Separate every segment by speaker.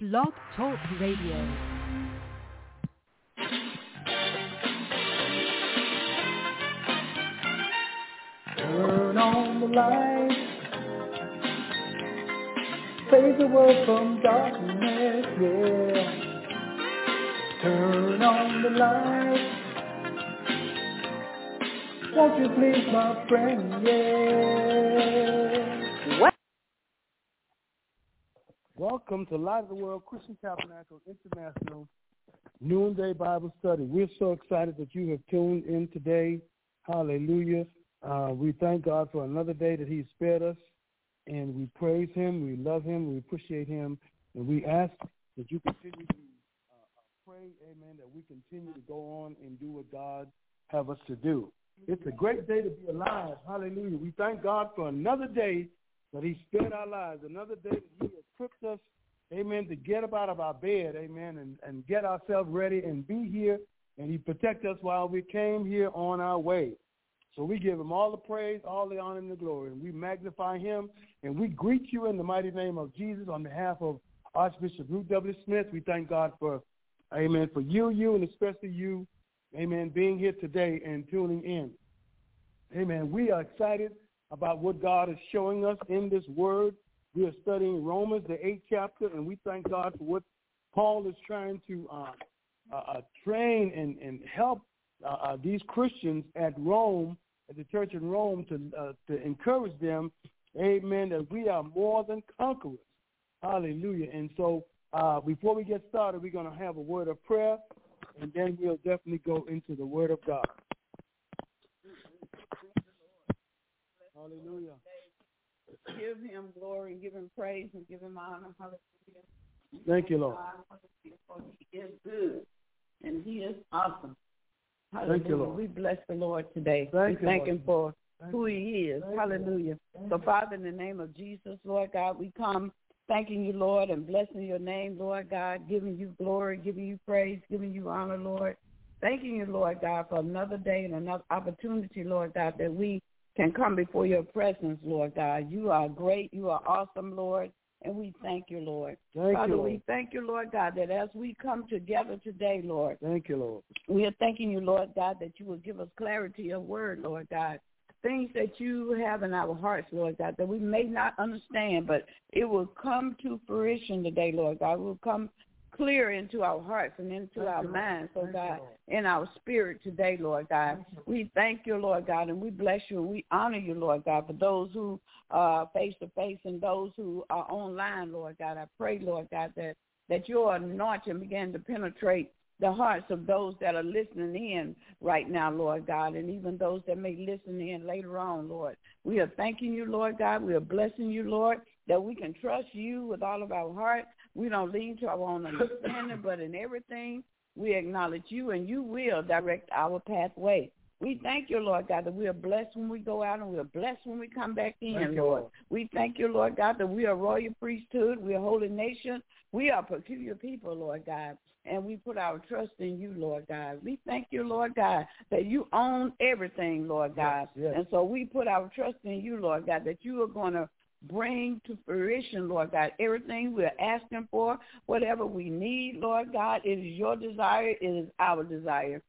Speaker 1: Blog Talk Radio.
Speaker 2: Turn on the light. Fade the world from darkness, yeah. Turn on the light. Won't you please, my friend, yeah.
Speaker 3: Welcome to Light of the World Christian Tabernacle International Noonday Bible Study. We're so excited that you have tuned in today. Hallelujah. Uh, we thank God for another day that He spared us, and we praise Him, we love Him, we appreciate Him, and we ask that you continue to uh, pray, amen, that we continue to go on and do what God have us to do. It's a great day to be alive. Hallelujah. We thank God for another day that He spared our lives, another day that He equipped us, amen, to get up out of our bed, amen, and, and get ourselves ready and be here, and He protect us while we came here on our way. So we give him all the praise, all the honor, and the glory. And we magnify him. And we greet you in the mighty name of Jesus on behalf of Archbishop Ruth W. Smith. We thank God for, amen, for you, you, and especially you, amen, being here today and tuning in. Amen. We are excited about what God is showing us in this word. We are studying Romans, the eighth chapter, and we thank God for what Paul is trying to uh, uh, train and, and help uh, uh, these Christians at Rome, at the church in Rome, to uh, to encourage them, Amen, that we are more than conquerors. Hallelujah. And so, uh, before we get started, we're going to have a word of prayer, and then we'll definitely go into the Word of God. Hallelujah.
Speaker 4: Give him glory and give him praise and give him honor. Hallelujah.
Speaker 3: Thank you, Lord.
Speaker 4: He is good and he is awesome.
Speaker 3: Thank you,
Speaker 4: Hallelujah.
Speaker 3: Lord.
Speaker 4: We bless the Lord today.
Speaker 3: Thank
Speaker 4: we thank
Speaker 3: Lord.
Speaker 4: him for
Speaker 3: Thank
Speaker 4: who he is. Hallelujah. So. Father, in the name of Jesus, Lord God, we come thanking you, Lord, and blessing your name, Lord God, giving you glory, giving you praise, giving you honor, Lord. Thanking you, Lord God, for another day and another opportunity, Lord God, that we can come before your presence, Lord God. You are great. You are awesome, Lord. And we thank you, Lord.
Speaker 3: Thank
Speaker 4: Father,
Speaker 3: you, Lord.
Speaker 4: we thank you, Lord God, that as we come together today, Lord,
Speaker 3: Thank you, Lord.
Speaker 4: we are thanking you, Lord God, that you will give us clarity of word, Lord God. Things that you have in our hearts, Lord God, that we may not understand, but it will come to fruition today, Lord God. It will come clear into our hearts and into our minds, oh God, in our spirit today, Lord God. We thank you, Lord God, and we bless you and we honor you, Lord God, for those who are face to face and those who are online, Lord God. I pray, Lord God, that, that your anointing begin to penetrate the hearts of those that are listening in right now, Lord God, and even those that may listen in later on, Lord. We are thanking you, Lord God. We are blessing you, Lord, that we can trust you with all of our heart. We don't lean to our own understanding, but in everything we acknowledge you and you will direct our pathway. We thank you, Lord God, that we are blessed when we go out and we are blessed when we come back in,
Speaker 3: Thank
Speaker 4: Lord. We thank you, Lord God, that we are royal priesthood. We are holy nation. We are peculiar people, Lord God. And we put our trust in you, Lord God. We thank you, Lord God, that you own everything, Lord God.
Speaker 3: yes.
Speaker 4: And so we put our trust in you, Lord God, that you are going to bring to fruition, Lord God, everything we're asking for, whatever we need, Lord God, it is your desire, it is our desire.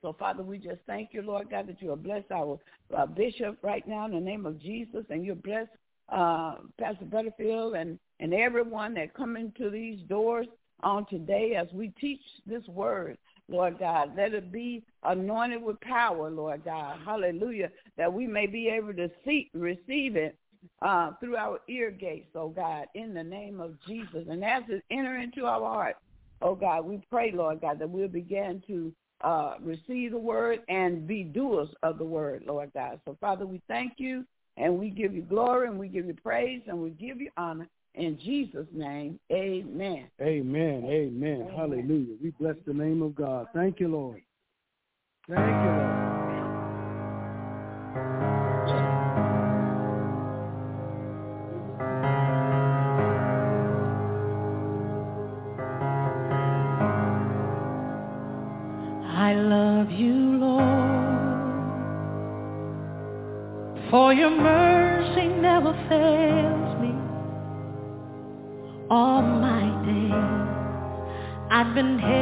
Speaker 4: So, Father, we just thank you, Lord God, that you have blessed our uh, bishop right now in the name of Jesus, and you bless uh, Pastor Butterfield and, and everyone that come into these doors on today as we teach this word, Lord God. Let it be anointed with power, Lord God. Hallelujah. That we may be able to see, receive it uh, through our ear gates, oh God, in the name of Jesus. And as it enter into our heart, oh God, we pray, Lord God, that we'll begin to uh, receive the word and be doers of the word, Lord God. So, Father, we thank you and we give you glory and we give you praise and we give you honor. In Jesus' name, amen.
Speaker 3: Amen. Amen. Hallelujah. We bless the name of God. Thank you, Lord. Thank you, Lord.
Speaker 5: and hair.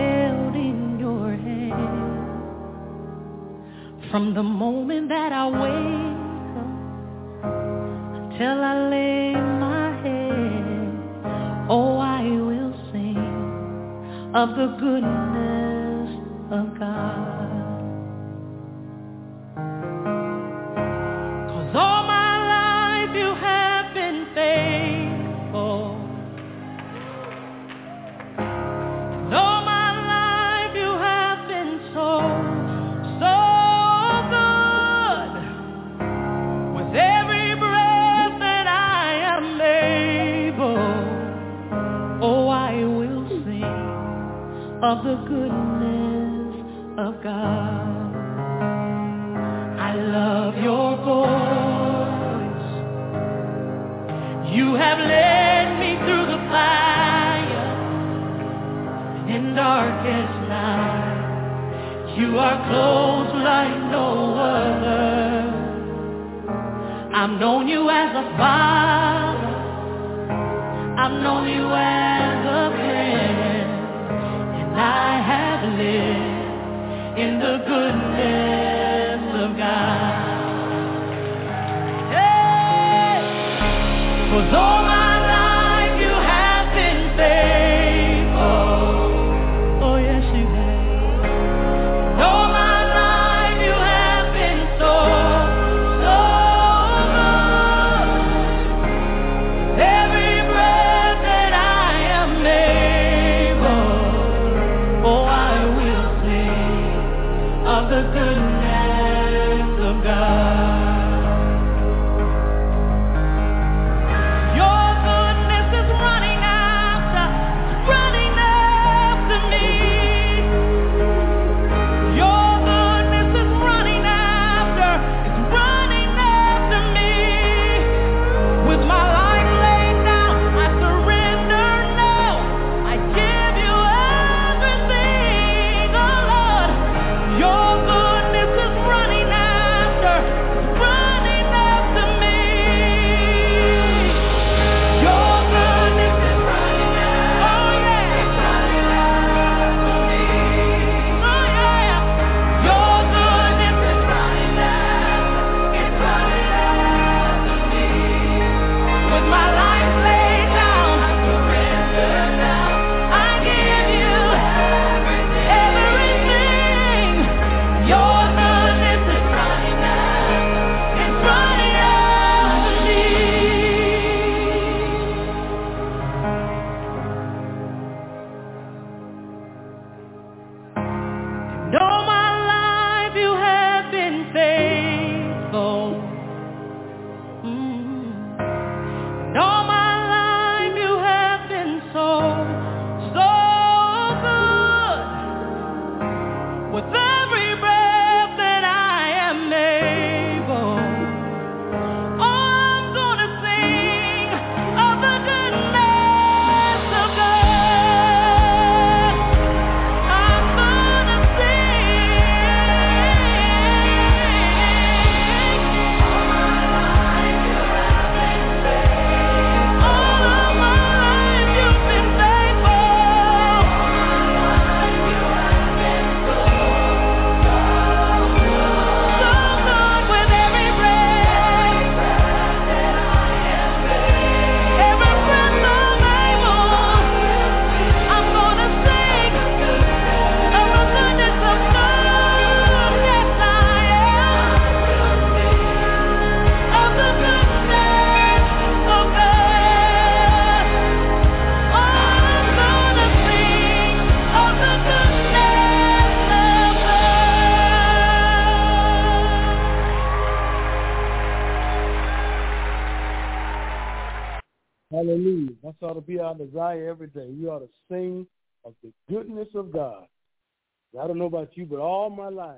Speaker 5: I
Speaker 3: don't know about you, but all my life,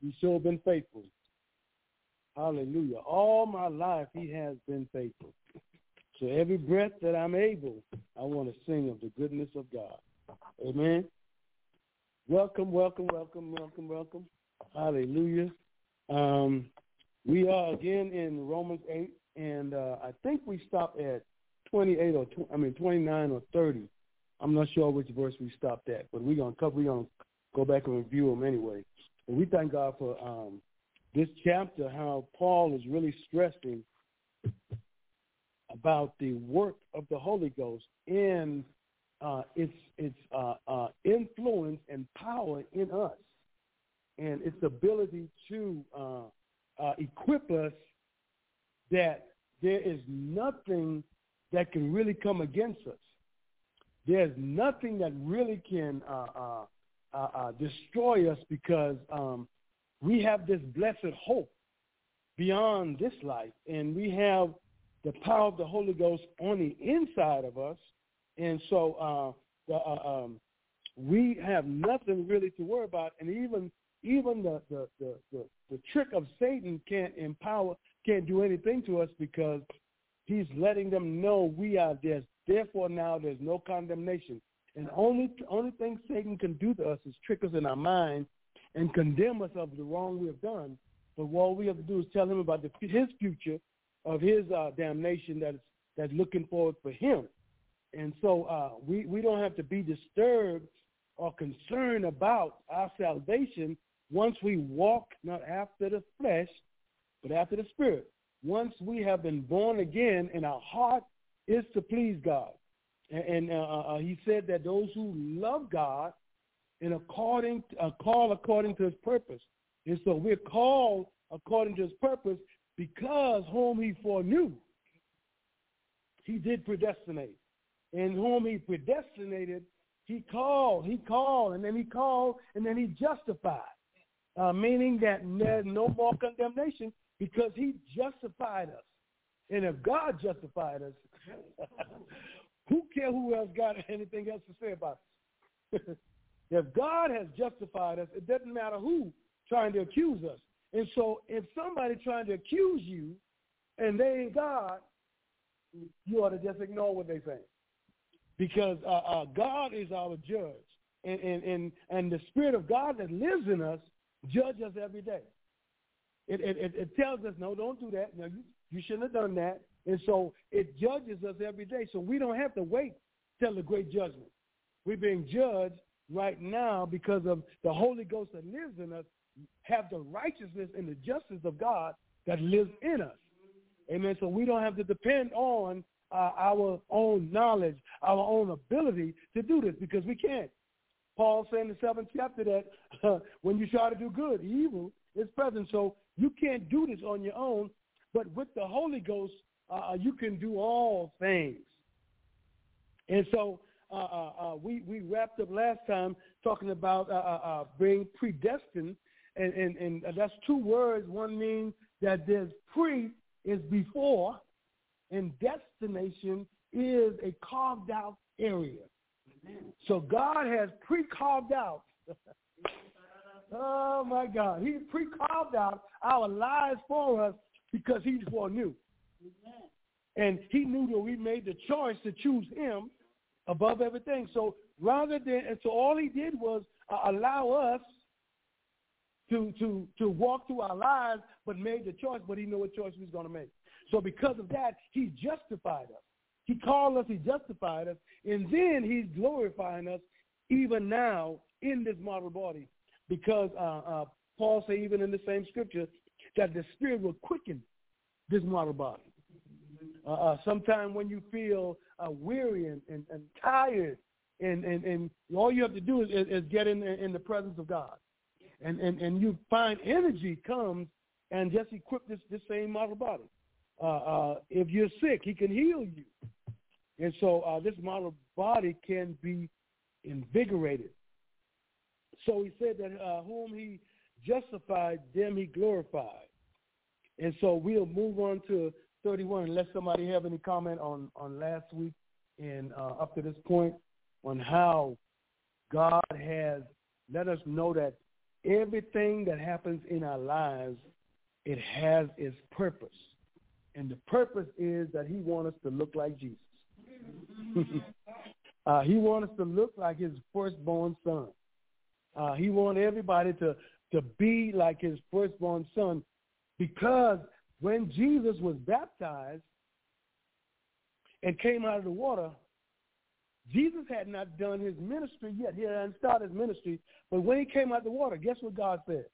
Speaker 3: you sure been faithful. Hallelujah. All my life, he has been faithful. So every breath that I'm able, I want to sing of the goodness of God. Amen. Welcome, welcome, welcome, welcome, welcome. Hallelujah. Um, we are again in Romans 8, and uh, I think we stopped at 28 or, tw- I mean, 29 or 30. I'm not sure which verse we stopped at, but we're going to cover, we're going to go back and review them anyway. And we thank God for um, this chapter, how Paul is really stressing about the work of the Holy Ghost and uh, its its uh, uh, influence and power in us, and its ability to uh, uh, equip us that there is nothing that can really come against us. There's nothing that really can uh, uh, destroy us because um, we have this blessed hope beyond this life, and we have the power of the Holy Ghost on the inside of us, and so uh, the, uh, um, we have nothing really to worry about, and even even the the, the, the the trick of Satan can't empower, can't do anything to us because he's letting them know we are there. Therefore, now there's no condemnation. And only only thing Satan can do to us is trick us in our mind and condemn us of the wrong we have done. But what we have to do is tell him about the, his future, of his uh, damnation that's that's looking forward for him. And so uh, we we don't have to be disturbed or concerned about our salvation once we walk not after the flesh, but after the spirit. Once we have been born again, and our heart is to please God. And, and uh, uh, he said that those who love God and according uh, call according to His purpose. And so we're called according to His purpose because whom He foreknew, He did predestinate, and whom He predestinated, He called. He called, and then He called, and then He justified. Uh, meaning that there's no more condemnation because he justified us. And if God justified us, who care who else got anything else to say about us? if God has justified us, it doesn't matter who trying to accuse us. And so if somebody trying to accuse you and they ain't God, you ought to just ignore what they say. Because uh, uh, God is our judge. And, and, and, and the Spirit of God that lives in us judges us every day. It, it, it tells us, no, don't do that. No, you, you shouldn't have done that. And so it judges us every day. So we don't have to wait till the great judgment. We're being judged right now because of the Holy Ghost that lives in us, have the righteousness and the justice of God that lives in us. Amen. So we don't have to depend on uh, our own knowledge, our own ability to do this because we can't. Paul said in the seventh chapter that uh, when you try to do good, evil is present. So you can't do this on your own, but with the Holy Ghost, uh, you can do all things. And so uh, uh, uh we we wrapped up last time talking about uh, being predestined, and, and and that's two words. One means that there's pre is before, and destination is a carved out area. So God has pre-carved out. oh my God, He pre-carved out our lives for us because He foreknew. And He knew that we made the choice to choose Him above everything. So rather than, and so all He did was uh, allow us to to to walk through our lives, but made the choice. But He knew what choice we was going to make. So because of that, He justified us. He called us, he justified us, and then he's glorifying us even now in this mortal body. Because uh, uh, Paul said even in the same scripture that the spirit will quicken this mortal body. Uh, uh, sometime when you feel uh, weary and, and, and tired, and, and, and all you have to do is, is, get in, in the presence of God. And, and, and you find energy comes and just equip this, this same mortal body. Uh, uh, if you're sick, he can heal you. And so uh, this mortal body can be invigorated. So he said that uh, whom he justified, them he glorified. And so we'll move on to 31 unless somebody have any comment on, on last week and uh, up to this point on how God has let us know that everything that happens in our lives, it has its purpose. And the purpose is that he wants us to look like Jesus. uh, he wants us to look like his firstborn son. Uh, he wants everybody to, to be like his firstborn son because when Jesus was baptized, and came out of the water, Jesus had not done his ministry yet. He hadn't started his ministry. But when he came out of the water, guess what God said?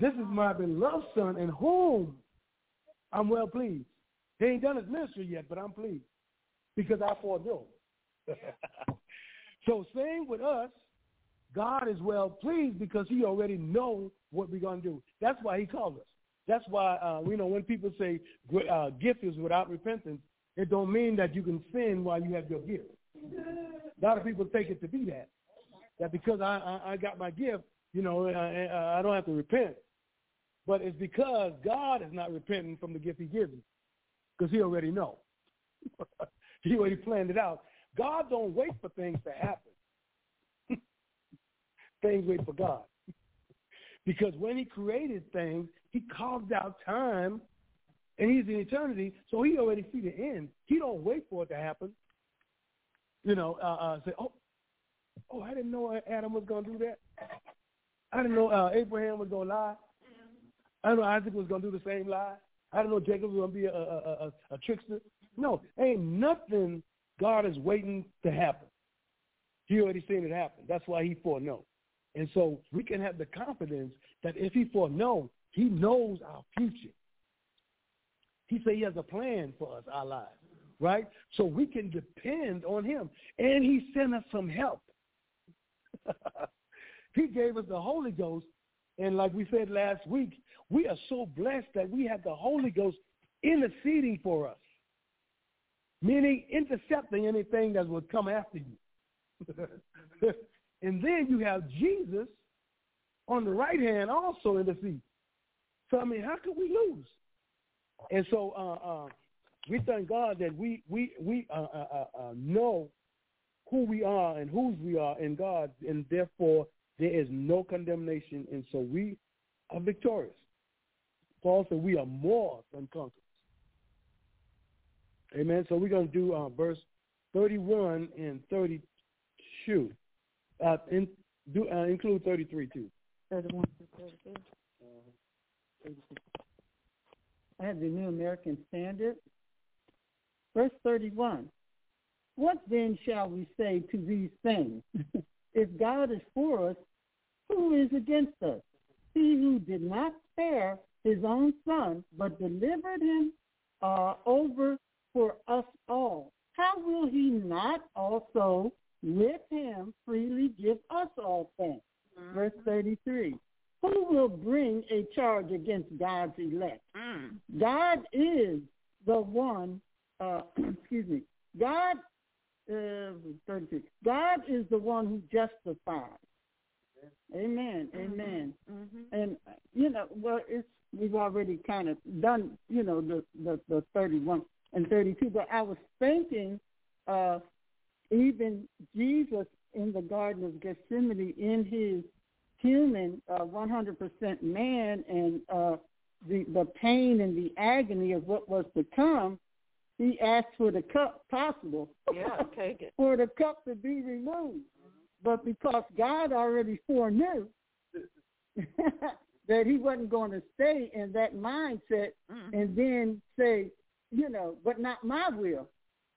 Speaker 3: This is my beloved son in whom I'm well pleased. He ain't done his ministry yet, but I'm pleased because I foreknow. so same with us. God is well pleased because he already knows what we're going to do. That's why he called us. That's why, uh, you know, when people say uh, gift is without repentance, it don't mean that you can sin while you have your gift. A lot of people take it to be that. That because I, I, I got my gift, you know, I, I don't have to repent. But it's because God is not repenting from the gift he gives because he already know. he already planned it out. God don't wait for things to happen. things wait for God. because when he created things, he carved out time and he's in eternity, so he already see the end. He don't wait for it to happen. You know, uh, uh, say, oh, oh, I didn't know Adam was going to do that. I didn't know uh, Abraham was going to lie. I didn't know Isaac was going to do the same lie. I didn't know Jacob was to be a, a, a, a trickster. No, ain't nothing God is waiting to happen. He already seen it happen. That's why he foreknows. And so we can have the confidence that if he foreknow, he knows our future. He said he has a plan for us, our lives, right? So we can depend on him. And he sent us some help. he gave us the Holy Ghost. And like we said last week, we are so blessed that we have the Holy Ghost interceding for us, meaning intercepting anything that would come after you. and then you have Jesus on the right hand also in the seat. So I mean, how could we lose? And so uh, uh, we thank God that we we we uh, uh, uh, uh, know who we are and whose we are in God, and therefore there is no condemnation, and so we are victorious. Paul said we are more than conquerors. Amen. So we're going to do uh, verse 31 and 32. Uh, in, do, uh, include 33 too.
Speaker 6: 31 to 32. I have the New American Standard. Verse 31. What then shall we say to these things? if God is for us, who is against us? He who did not spare his own son, but delivered him uh, over for us all, how will he not also with him freely give us all things? Mm-hmm. Verse 33. Who will bring a charge against God's elect? Mm. God is the one, uh, excuse me, God, uh, 33. God is the one who justifies. Amen. Mm-hmm. Amen. Mm-hmm. And you know, well, it's we've already kind of done, you know, the the, the 31 and 32. But I was thinking, uh, even Jesus in the Garden of Gethsemane, in his human, uh, 100% man, and uh, the the pain and the agony of what was to come, he asked for the cup possible.
Speaker 4: Yeah, take it.
Speaker 6: for the cup to be removed. But because God already foreknew that he wasn't going to stay in that mindset mm-hmm. and then say, you know, but not my will.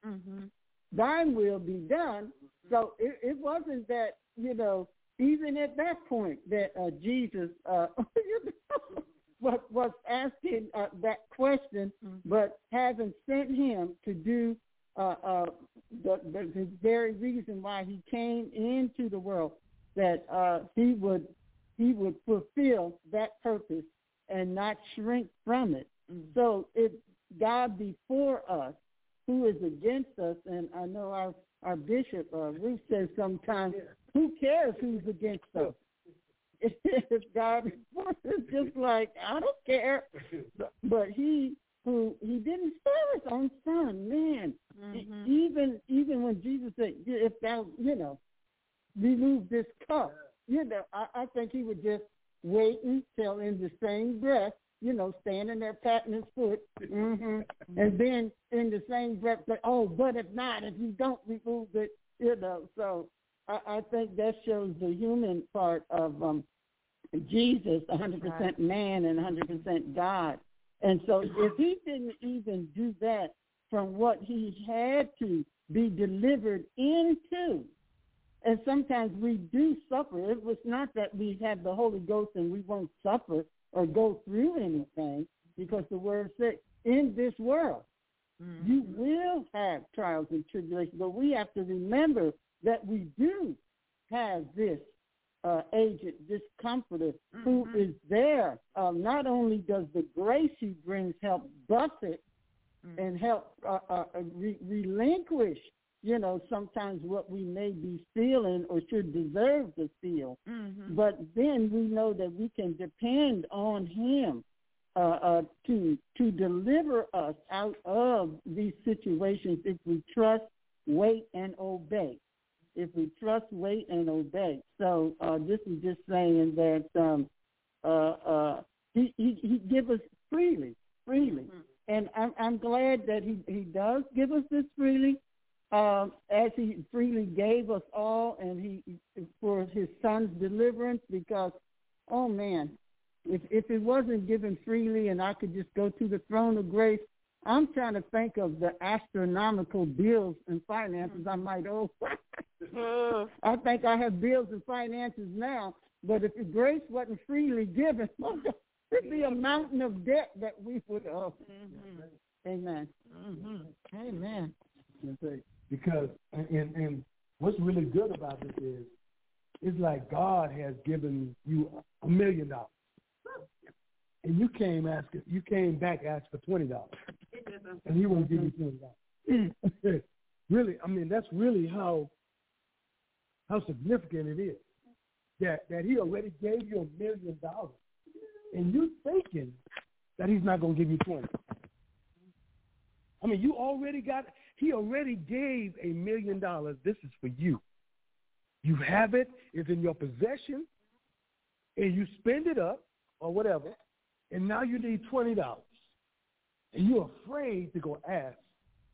Speaker 6: Mm-hmm. Thine will be done. So it, it wasn't that, you know, even at that point that uh, Jesus uh, was, was asking uh, that question, mm-hmm. but having sent him to do uh, uh, the, the, the very reason why he came into the world, that uh, he would he would fulfill that purpose and not shrink from it. Mm-hmm. So if God before us, who is against us, and I know our our bishop uh, Ruth says sometimes, who cares who's against us? if God is just like I don't care, but he who he didn't spare his own son, man. Mm-hmm. Even even when Jesus said, "If thou, you know, remove this cup," you know, I, I think he would just wait until in the same breath, you know, standing there patting his foot, mm-hmm. and then in the same breath say, "Oh, but if not, if you don't remove it, you know." So I, I think that shows the human part of um Jesus, 100% right. man and 100% God. And so if he didn't even do that, from what he had to be delivered into. And sometimes we do suffer. It was not that we have the Holy Ghost and we won't suffer or go through anything because the word said, in this world,
Speaker 4: Mm-hmm.
Speaker 6: you will have trials and tribulations. But we have to remember that we do have this uh, agent, this comforter who
Speaker 4: Mhm.
Speaker 6: is there. Uh, not only does the grace he brings help buffet
Speaker 4: Mhm.
Speaker 6: and help uh, uh, uh, re- relinquish, you know, sometimes what we may be feeling or should deserve to feel.
Speaker 4: Mhm.
Speaker 6: But then we know that we can depend on him uh, uh, to to deliver us out of these situations if we trust, wait, and obey. If we trust, wait, and obey. So uh, this is just saying that um, uh, uh, he, he he give us freely, freely,
Speaker 4: Mhm.
Speaker 6: and I'm I'm glad that he he does give us this freely, um, as he freely gave us all, and he for his son's deliverance. Because, oh man, if if it wasn't given freely and I could just go to the throne of grace, I'm trying to think of the astronomical bills and finances I might owe.
Speaker 4: Uh,
Speaker 6: I think I have bills and finances now, but if the grace wasn't freely given, it'd be a mountain of debt that we would owe.
Speaker 4: mhm.
Speaker 6: Amen.
Speaker 4: Mhm. Amen.
Speaker 3: Because and and what's really good about this is it's like God has given you a million dollars. And you came asking you came back asked for twenty dollars. And he won't give you twenty dollars. really, I mean that's really how how significant it is. That that he already gave you a million dollars. And you're thinking that he's not gonna give you twenty. I mean, you already got, he already gave a million dollars. This is for you. You have it, it's in your possession, and you spend it up or whatever, and now you need $20. And you're afraid to go ask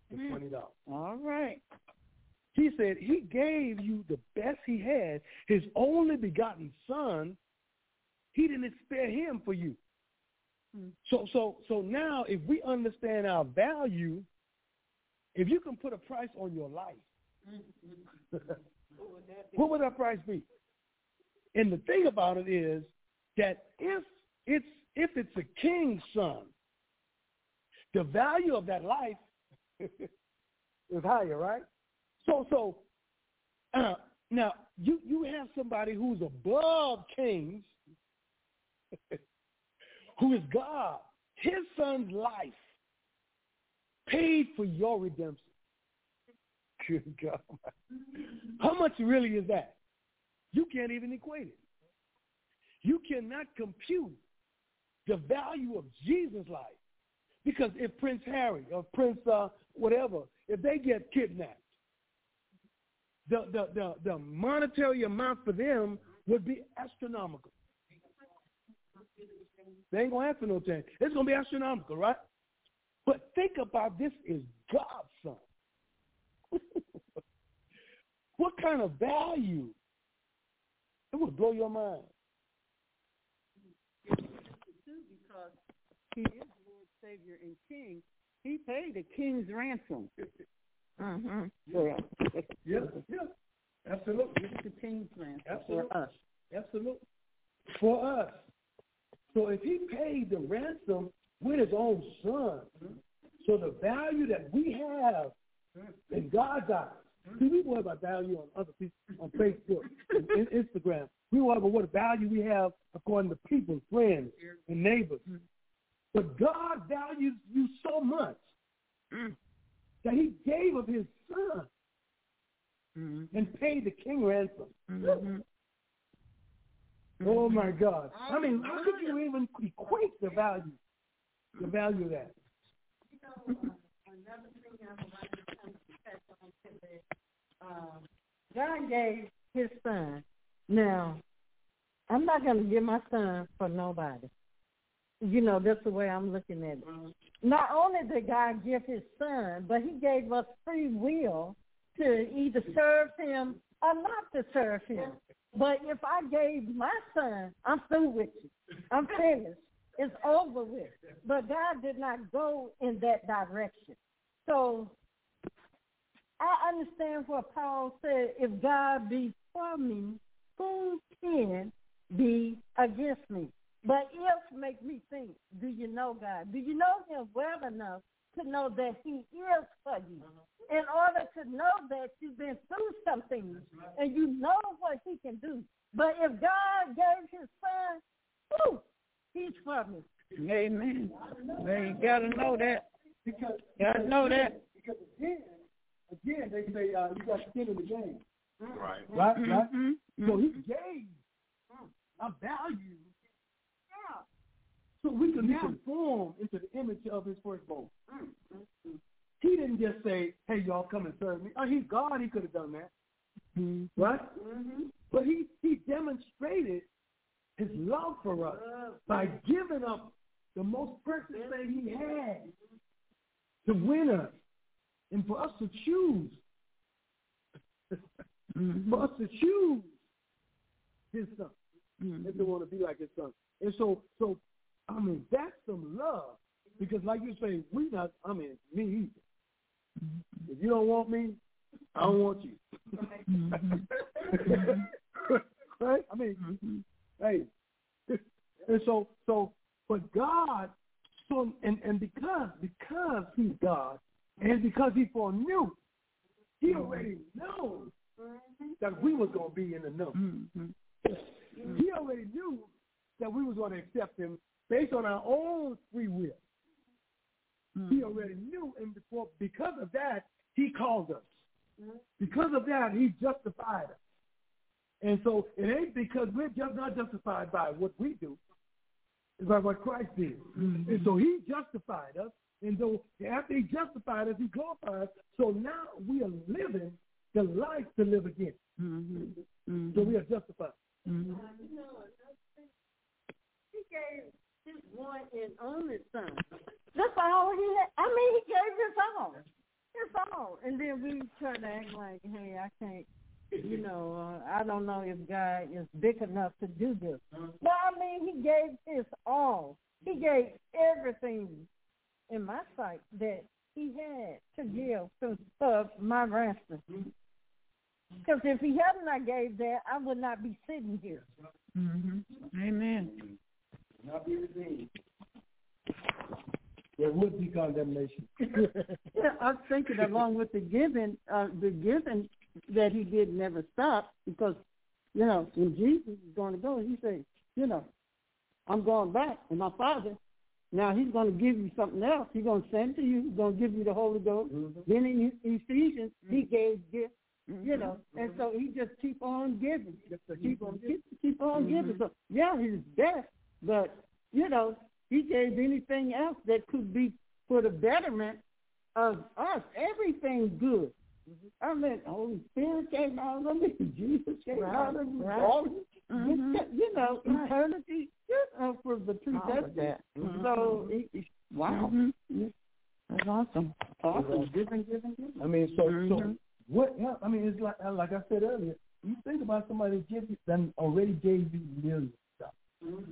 Speaker 3: for mm. $20.
Speaker 6: All right.
Speaker 3: He said he gave you the best he had, his only begotten son. He didn't spare him for you. Mm. So so so now if we understand our value, if you can put a price on your life, what would that price be? And the thing about it is that if it's if it's a king's son, the value of that life is higher, right? So so uh, now you you have somebody who's above kings who is God, his son's life paid for your redemption. Good God. How much really is that? You can't even equate it. You cannot compute the value of Jesus' life. Because if Prince Harry or Prince uh, whatever, if they get kidnapped, the, the, the, the monetary amount for them would be astronomical. They ain't gonna answer no change. It's gonna be astronomical, right? But think about this is God's son. what kind of value? It would blow your mind.
Speaker 6: Because he is Lord, Savior, and King. He paid a king's ransom
Speaker 4: Mhm.
Speaker 6: for us.
Speaker 3: Yeah, yeah. Absolutely.
Speaker 6: It's the king's ransom
Speaker 3: Absolutely.
Speaker 6: for us.
Speaker 3: Absolutely. For us. So if he paid the ransom with his own son, so the value that we have in God's eyes, see, we worry about value on other people, on Facebook and in- Instagram. We worry about what value we have according to people, friends, and neighbors. But God values you so much that he gave of his son
Speaker 4: Mhm.
Speaker 3: and paid the king ransom.
Speaker 4: Mhm.
Speaker 3: Oh my God! I mean, how could you even equate the value, the value of that?
Speaker 6: God gave his son. Now, I'm not going to give my son for nobody. You know, that's the way I'm looking at it. Not only did God give his son, but he gave us free will to either serve him or not to serve him. But if I gave my son, I'm through with you. I'm finished. It's over with. But God did not go in that direction. So I understand what Paul said. If God be for me, who can be against me? But if make me think, do you know God? Do you know him well enough to know that he is for you? Uh-huh. In order to know that you've been through something and you know what he can do. But if God gave his son, whew, he's for me.
Speaker 4: Amen. Well, you gotta know that.
Speaker 3: Because
Speaker 4: Gotta know that.
Speaker 3: Because again, again, they say uh, you got skin in the game,
Speaker 7: Right.
Speaker 3: right? Right.
Speaker 4: Mhm.
Speaker 3: So he gave a value, so we can be conformed into the image of his firstborn. Mm-hmm. He didn't just say, "Hey, y'all, come and serve me." Oh, he's God. He could have done that, right? But he he demonstrated his love for us by giving up the most precious thing he had to win us and for us to choose. Mm-hmm. for us to choose his son. If they want to be like his son. And so so I mean that's some love. Because like you say, we not I mean, me either. Mm-hmm. If you don't want me, I don't want you. right? I mean hey. And so so but God so and, and because because he's God and because he foreknew, he mm-hmm. already knows mm-hmm. that we was gonna be in the know.
Speaker 4: Mhm.
Speaker 3: He already knew that we was going to accept him based on our own free will. He already knew, and before because of that, he called us. Because of that, he justified us. And so it ain't because we're just not justified by what we do, it's by what Christ did. And so he justified us, and so after he justified us, he glorified us. So now we are living the life to live again.
Speaker 4: Mhm.
Speaker 3: So we are justified.
Speaker 4: Mhm.
Speaker 6: He gave his one and only son. That's all he had. I mean, he gave his all. His all. And then we try to act like, hey, I can't, you know, uh, I don't know if God is big enough to do this. But I mean, he gave his all. He gave everything in my sight that he had to give to for my ransom. Because if he hadn't not gave that, I would not be sitting here.
Speaker 4: Mhm. Amen.
Speaker 3: Not be redeemed. There would be condemnation.
Speaker 8: Yeah, I'm thinking along with the giving, uh, the giving that he did never stop because, you know, when Jesus is going to go, he said, you know, I'm going back and my father, now he's going to give you something else. He's going to send to you. He's going to give you the Holy Ghost. Then in Ephesians, he gave gifts, you know, and so he just keep on giving, keep on keep, keep on giving. So yeah, he's best, but you know, he gave anything else that could be for the betterment of us. Everything good. I mean, Holy Spirit came out of me, Jesus came out of me,
Speaker 4: right.
Speaker 8: all
Speaker 4: Mhm.
Speaker 8: you know,
Speaker 4: Right.
Speaker 8: eternity uh, for the predestined.
Speaker 4: that.
Speaker 8: So, he, he- wow,
Speaker 4: Mhm. That's awesome.
Speaker 8: awesome, giving, giving, giving.
Speaker 3: I mean, so so
Speaker 4: Mhm.
Speaker 3: what? Yeah, I mean, it's like like I said earlier. You think about somebody that give you, that already gave you millions of dollars,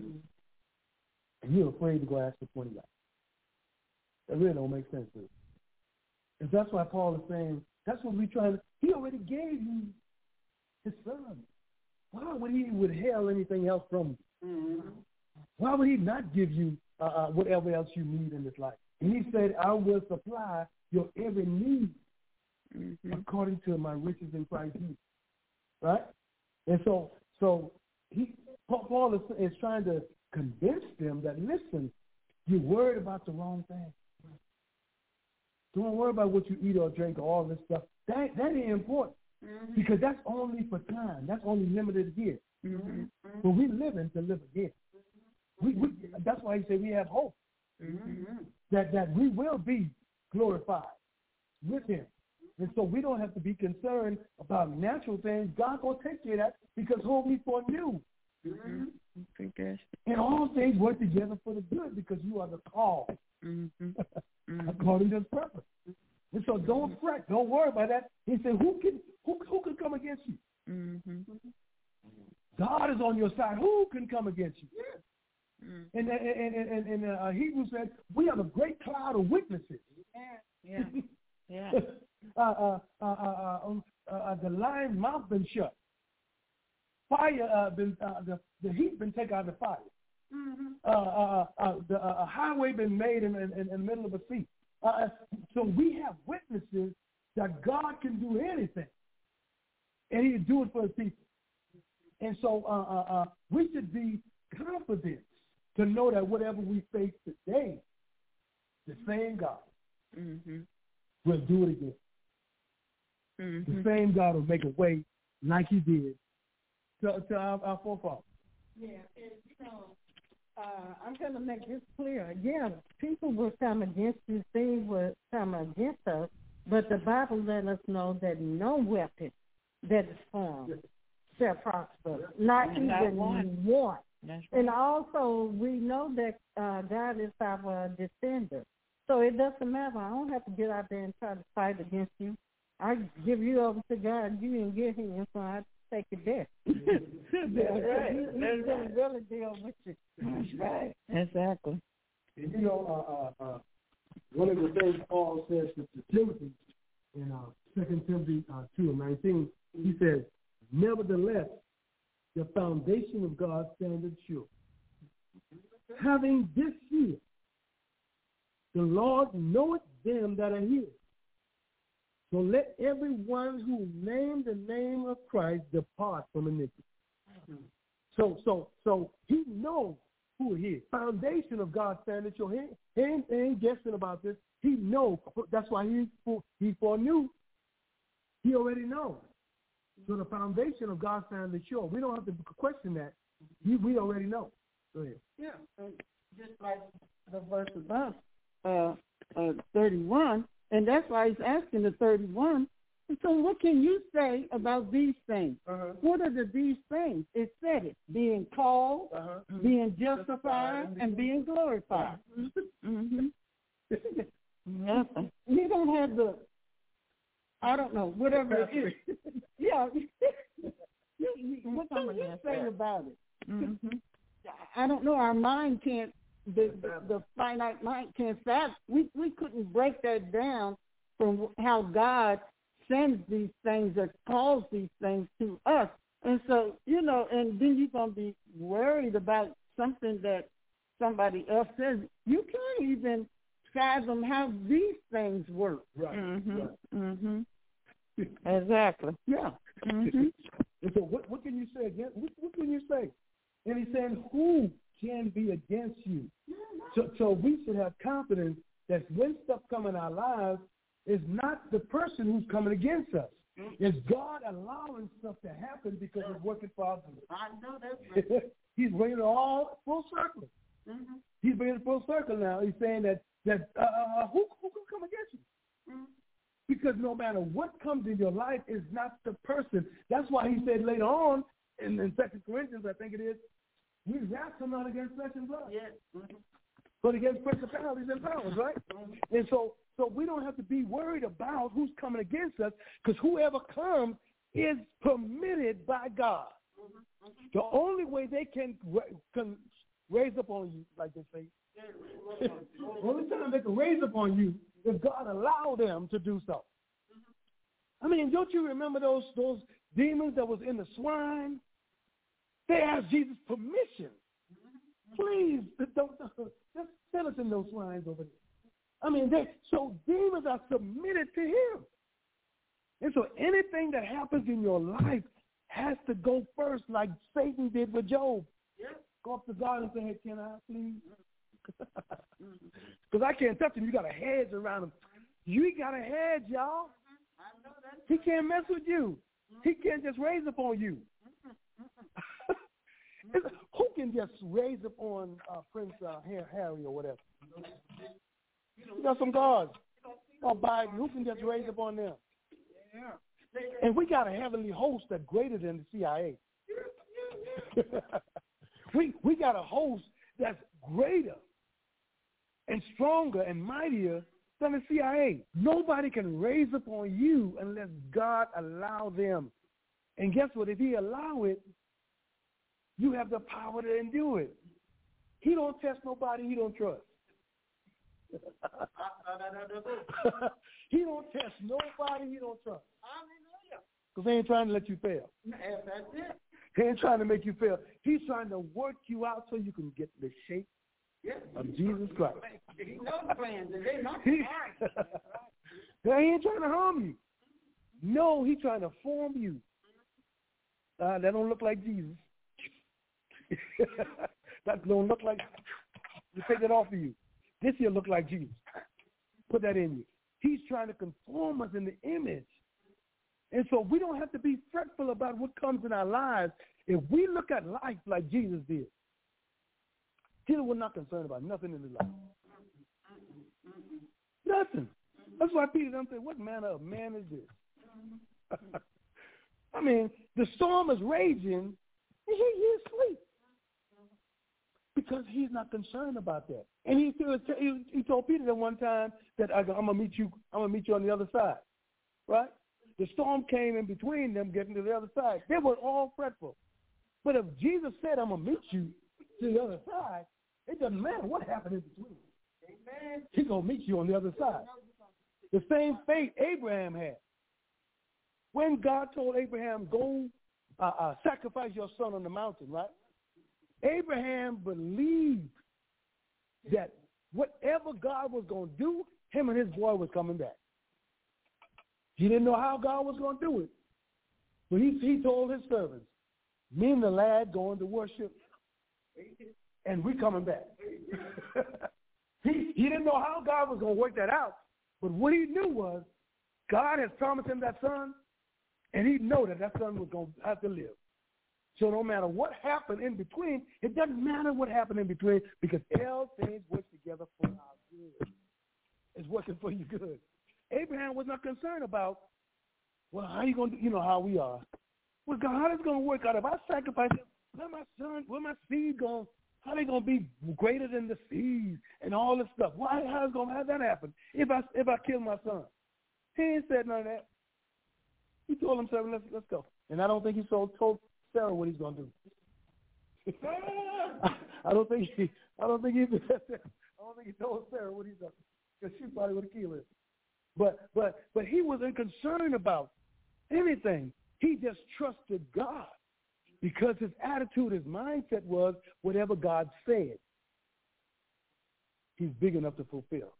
Speaker 3: and you're afraid to go ask for twenty dollars. That really don't make sense to you. And that's why Paul is saying that's what we're trying to. He already gave you his son. Why would he withhold anything else from you? Why would he not give you uh, uh, whatever else you need in this life? And he said, I will supply your every need
Speaker 4: Mhm.
Speaker 3: according to my riches in Christ Jesus. Right? And so so he Paul Paul is, is trying to convince them that listen, you're worried about the wrong thing. Don't worry about what you eat or drink or all this stuff. That that ain't important. Because that's only for time. That's only limited here.
Speaker 4: Mhm.
Speaker 3: But we're living to live again. We, we, that's why he said we have hope that that we will be glorified with him. And so we don't have to be concerned about natural things. God will take care of that because whom he foreknew.
Speaker 4: Mhm. Predestined.
Speaker 3: And all things work together for the good because you are the called
Speaker 4: Mhm. Mhm.
Speaker 3: according to his purpose. And so don't fret. Don't worry about that. He said, who can who, who can come against you?
Speaker 4: Mhm.
Speaker 3: God is on your side. Who can come against you?
Speaker 4: Mhm.
Speaker 3: And and and, and, and uh, Hebrews said, we have a great cloud of witnesses.
Speaker 4: Yeah. Yeah.
Speaker 3: uh, uh, uh, uh, um, uh, uh, the lion's mouth been shut. Fire uh, been uh, the the heat been taken out of the fire. Uh, uh, uh, the uh, a highway been made in, in, in the middle of a sea. Uh, so we have witnesses that God can do anything, and He do it for His people. And so uh, uh, uh, we should be confident to know that whatever we face today, the same God
Speaker 4: Mhm.
Speaker 3: will do it again. The
Speaker 4: Mhm.
Speaker 3: same God will make a way like He did to, to our, our forefathers.
Speaker 6: Yeah, and you know, uh, I'm going to make this clear. Yeah, people will come against you, things will come against us, but the Bible let us know that no weapon that is formed shall prosper, not
Speaker 4: Not
Speaker 6: even
Speaker 4: one.
Speaker 6: one.
Speaker 4: Right.
Speaker 6: And also, we know that uh, God is our defender. So it doesn't matter. I don't have to get out there and try to fight against you. I give you over to God. You didn't get him, so I take it there.
Speaker 4: That's right.
Speaker 6: He- He's
Speaker 4: That's
Speaker 6: going
Speaker 4: right.
Speaker 6: really deal with you.
Speaker 4: That's right. Exactly.
Speaker 3: And you know, uh, uh, uh, one of the things Paul says to, to Timothy in uh, 2 Timothy uh, 2 and 19, he says, Nevertheless, the foundation of God standeth sure. Having this seal, the Lord knoweth them that are his. So let everyone who name the name of Christ depart from iniquity. So, so, so he knows who he is. Foundation of God standeth sure. He, he, ain't, he ain't guessing about this. He knows. That's why he he foreknew. He already knows. So the foundation of God standeth sure. We don't have to question that. We, we already know. Go ahead.
Speaker 8: Yeah, and just like the verse above, uh, uh, 31, and that's why he's asking the 31. And so what can you say about these things?
Speaker 3: Uh-huh.
Speaker 8: What are the these things? It said it, being called,
Speaker 3: Uh-huh.
Speaker 8: being justified, and being glorified.
Speaker 4: Mm-hmm. Nothing.
Speaker 8: You don't have the, I don't know, whatever it is. yeah. You- you- what can you say about it?
Speaker 4: Mm-hmm.
Speaker 8: I don't know. Our mind can't. The the, the finite mind can't fathom. We we couldn't break that down from how God sends these things or calls these things to us. And so you know, and then you're gonna be worried about something that somebody else says. You can't even fathom how these things work.
Speaker 3: Right.
Speaker 4: Mm-hmm.
Speaker 3: right.
Speaker 4: Mm-hmm. Exactly.
Speaker 8: Yeah.
Speaker 4: Mm-hmm.
Speaker 3: And so what, what can you say again? what, what can you say? And he's saying, who can be against you? So, so we should have confidence that when stuff come in our lives, it's not the person who's coming against us. It's God allowing stuff to happen because it's working for our good.
Speaker 8: I know that's
Speaker 3: He's bringing it all full circle.
Speaker 8: Mm-hmm.
Speaker 3: He's bringing it full circle now. He's saying that that uh, uh, who who can come against you?
Speaker 8: Mm-hmm.
Speaker 3: Because no matter what comes in your life is not the person. That's why he said later on in, in Second Corinthians, I think it is, we wrestle not against flesh and blood,
Speaker 8: Yes. Mm-hmm.
Speaker 3: but against principalities and powers, right? And so, so we don't have to be worried about who's coming against us, because whoever comes is permitted by God. The only way they can, ra- can raise up on you, like they say, the only time they can raise up on you if God allow them to do so. I mean, don't you remember those those demons that was in the swine? They asked Jesus permission. Please, don't, just send us in those lines over there. I mean, they, so demons are submitted to him. And so anything that happens in your life has to go first, like Satan did with Job. Go up to God and say, hey, can I please? Because I can't touch him. You got a hedge around him. You got a hedge, y'all. He can't mess with you. He can't just raise up on you. Who can just raise up on uh, Prince uh, Harry or whatever? You got some guards. Or Biden. Who can just raise up on them? And we got a heavenly host that's greater than the CIA. we we got a host that's greater and stronger and mightier than the CIA. Nobody can raise up on you unless God allow them. And guess what? If he allow it, you have the power to endure it. He don't test nobody he don't trust. He don't test nobody. He don't trust.
Speaker 8: Hallelujah.
Speaker 3: Because they ain't trying to let you fail.
Speaker 8: That's it.
Speaker 3: He ain't trying to make you fail. He's trying to work you out so you can get the shape
Speaker 8: Yes.
Speaker 3: of Jesus Christ.
Speaker 8: He knows the plans, and they're not
Speaker 3: he ain't trying to harm you. No, he's trying to form you. Uh, that don't look like Jesus. that don't look like. You take that off of you. This here look like Jesus. Put that in you. He's trying to conform us in the image. And so we don't have to be fretful about what comes in our lives if we look at life like Jesus did. Jesus was not concerned about nothing in his life. Nothing. That's why Peter them say, what manner of man is this? I mean, the storm is raging, and he, he's asleep. Because he's not concerned about that. And he, he, he told Peter that one time that I'm gonna meet you I'm gonna meet you on the other side. Right? The storm came in between them getting to the other side. They were all fretful. But if Jesus said I'm gonna meet you to the other side, it doesn't matter what happened in between.
Speaker 8: Amen.
Speaker 3: He's gonna meet you on the other side. The same faith Abraham had. When God told Abraham, go uh, uh, sacrifice your son on the mountain, right? Abraham believed that whatever God was going to do, him and his boy was coming back. He didn't know how God was going to do it. But he, he told his servants, me and the lad going to worship, and we coming back. he, he didn't know how God was going to work that out. But what he knew was God has promised him that son, and he know that that son was going to have to live. So no matter what happened in between, it doesn't matter what happened in between because all things work together for our good. It's working for you good. Abraham was not concerned about, well, how you going to, you know, how we are. Well, God, how is going to work out? If I sacrifice him, where my son, where my seed going, how they going to be greater than the seed and all this stuff? Why, how is going to have that happen if I, if I kill my son? He ain't said none of that. He told himself, let's, let's go. And I don't think he told, told Sarah what he's to do. I don't think he. I don't think he. I don't think he told Sarah what he's done because she probably would have killed him. But but but he wasn't concerned about anything. He just trusted God because his attitude, his mindset was whatever God said, he's big enough to fulfill.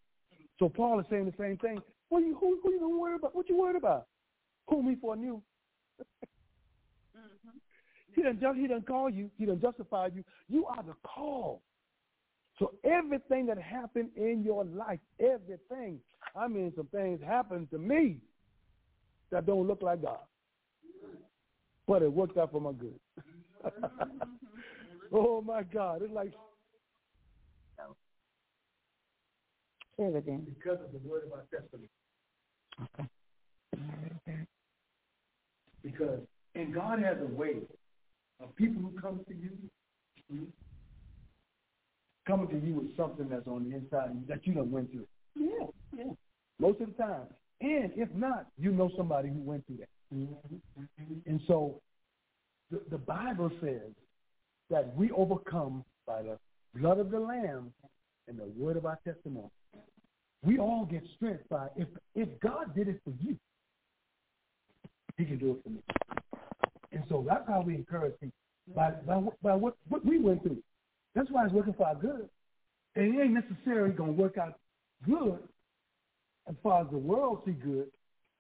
Speaker 3: So Paul is saying the same thing. What you who, who you gonna worry about? What you worried about? Who me for you? He doesn't just, he doesn't call you. He doesn't justify you. You are the call. So everything that happened in your life, everything. I mean, some things happened to me that don't look like God, but it worked out for my good. oh my God! It's like
Speaker 4: Say it again.
Speaker 3: because of the word of our testimony. Because and God has a way of people who come to you, coming to you with something that's on the inside that you done went through. Yeah, yeah. Most of the time. And if not, you know somebody who went through that. Mm-hmm. And so the, the Bible says that we overcome by the blood of the Lamb and the word of our testimony. We all get strength by if if God did it for you, He can do it for me. And so that's how we encourage people by by, by what, what we went through. That's why it's working for our good. And it ain't necessarily going to work out good as far as the world see good,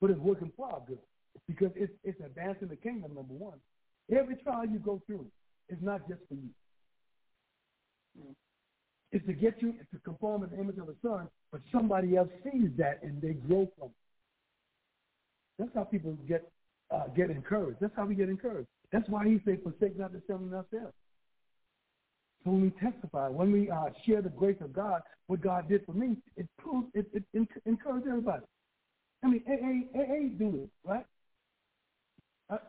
Speaker 3: but it's working for our good because it's it's advancing the kingdom. Number one, every trial you go through is not just for you. Mm. It's to get you to conform in the image of the Son, but somebody else sees that and they grow from it. That's how people get uh, get encouraged. That's how we get encouraged. That's why he said, forsake not the assembling ourselves. So when we testify, when we uh, share the grace of God, what God did for me, it proves, it, it, it encourages everybody. I mean, AA, AA do this, right?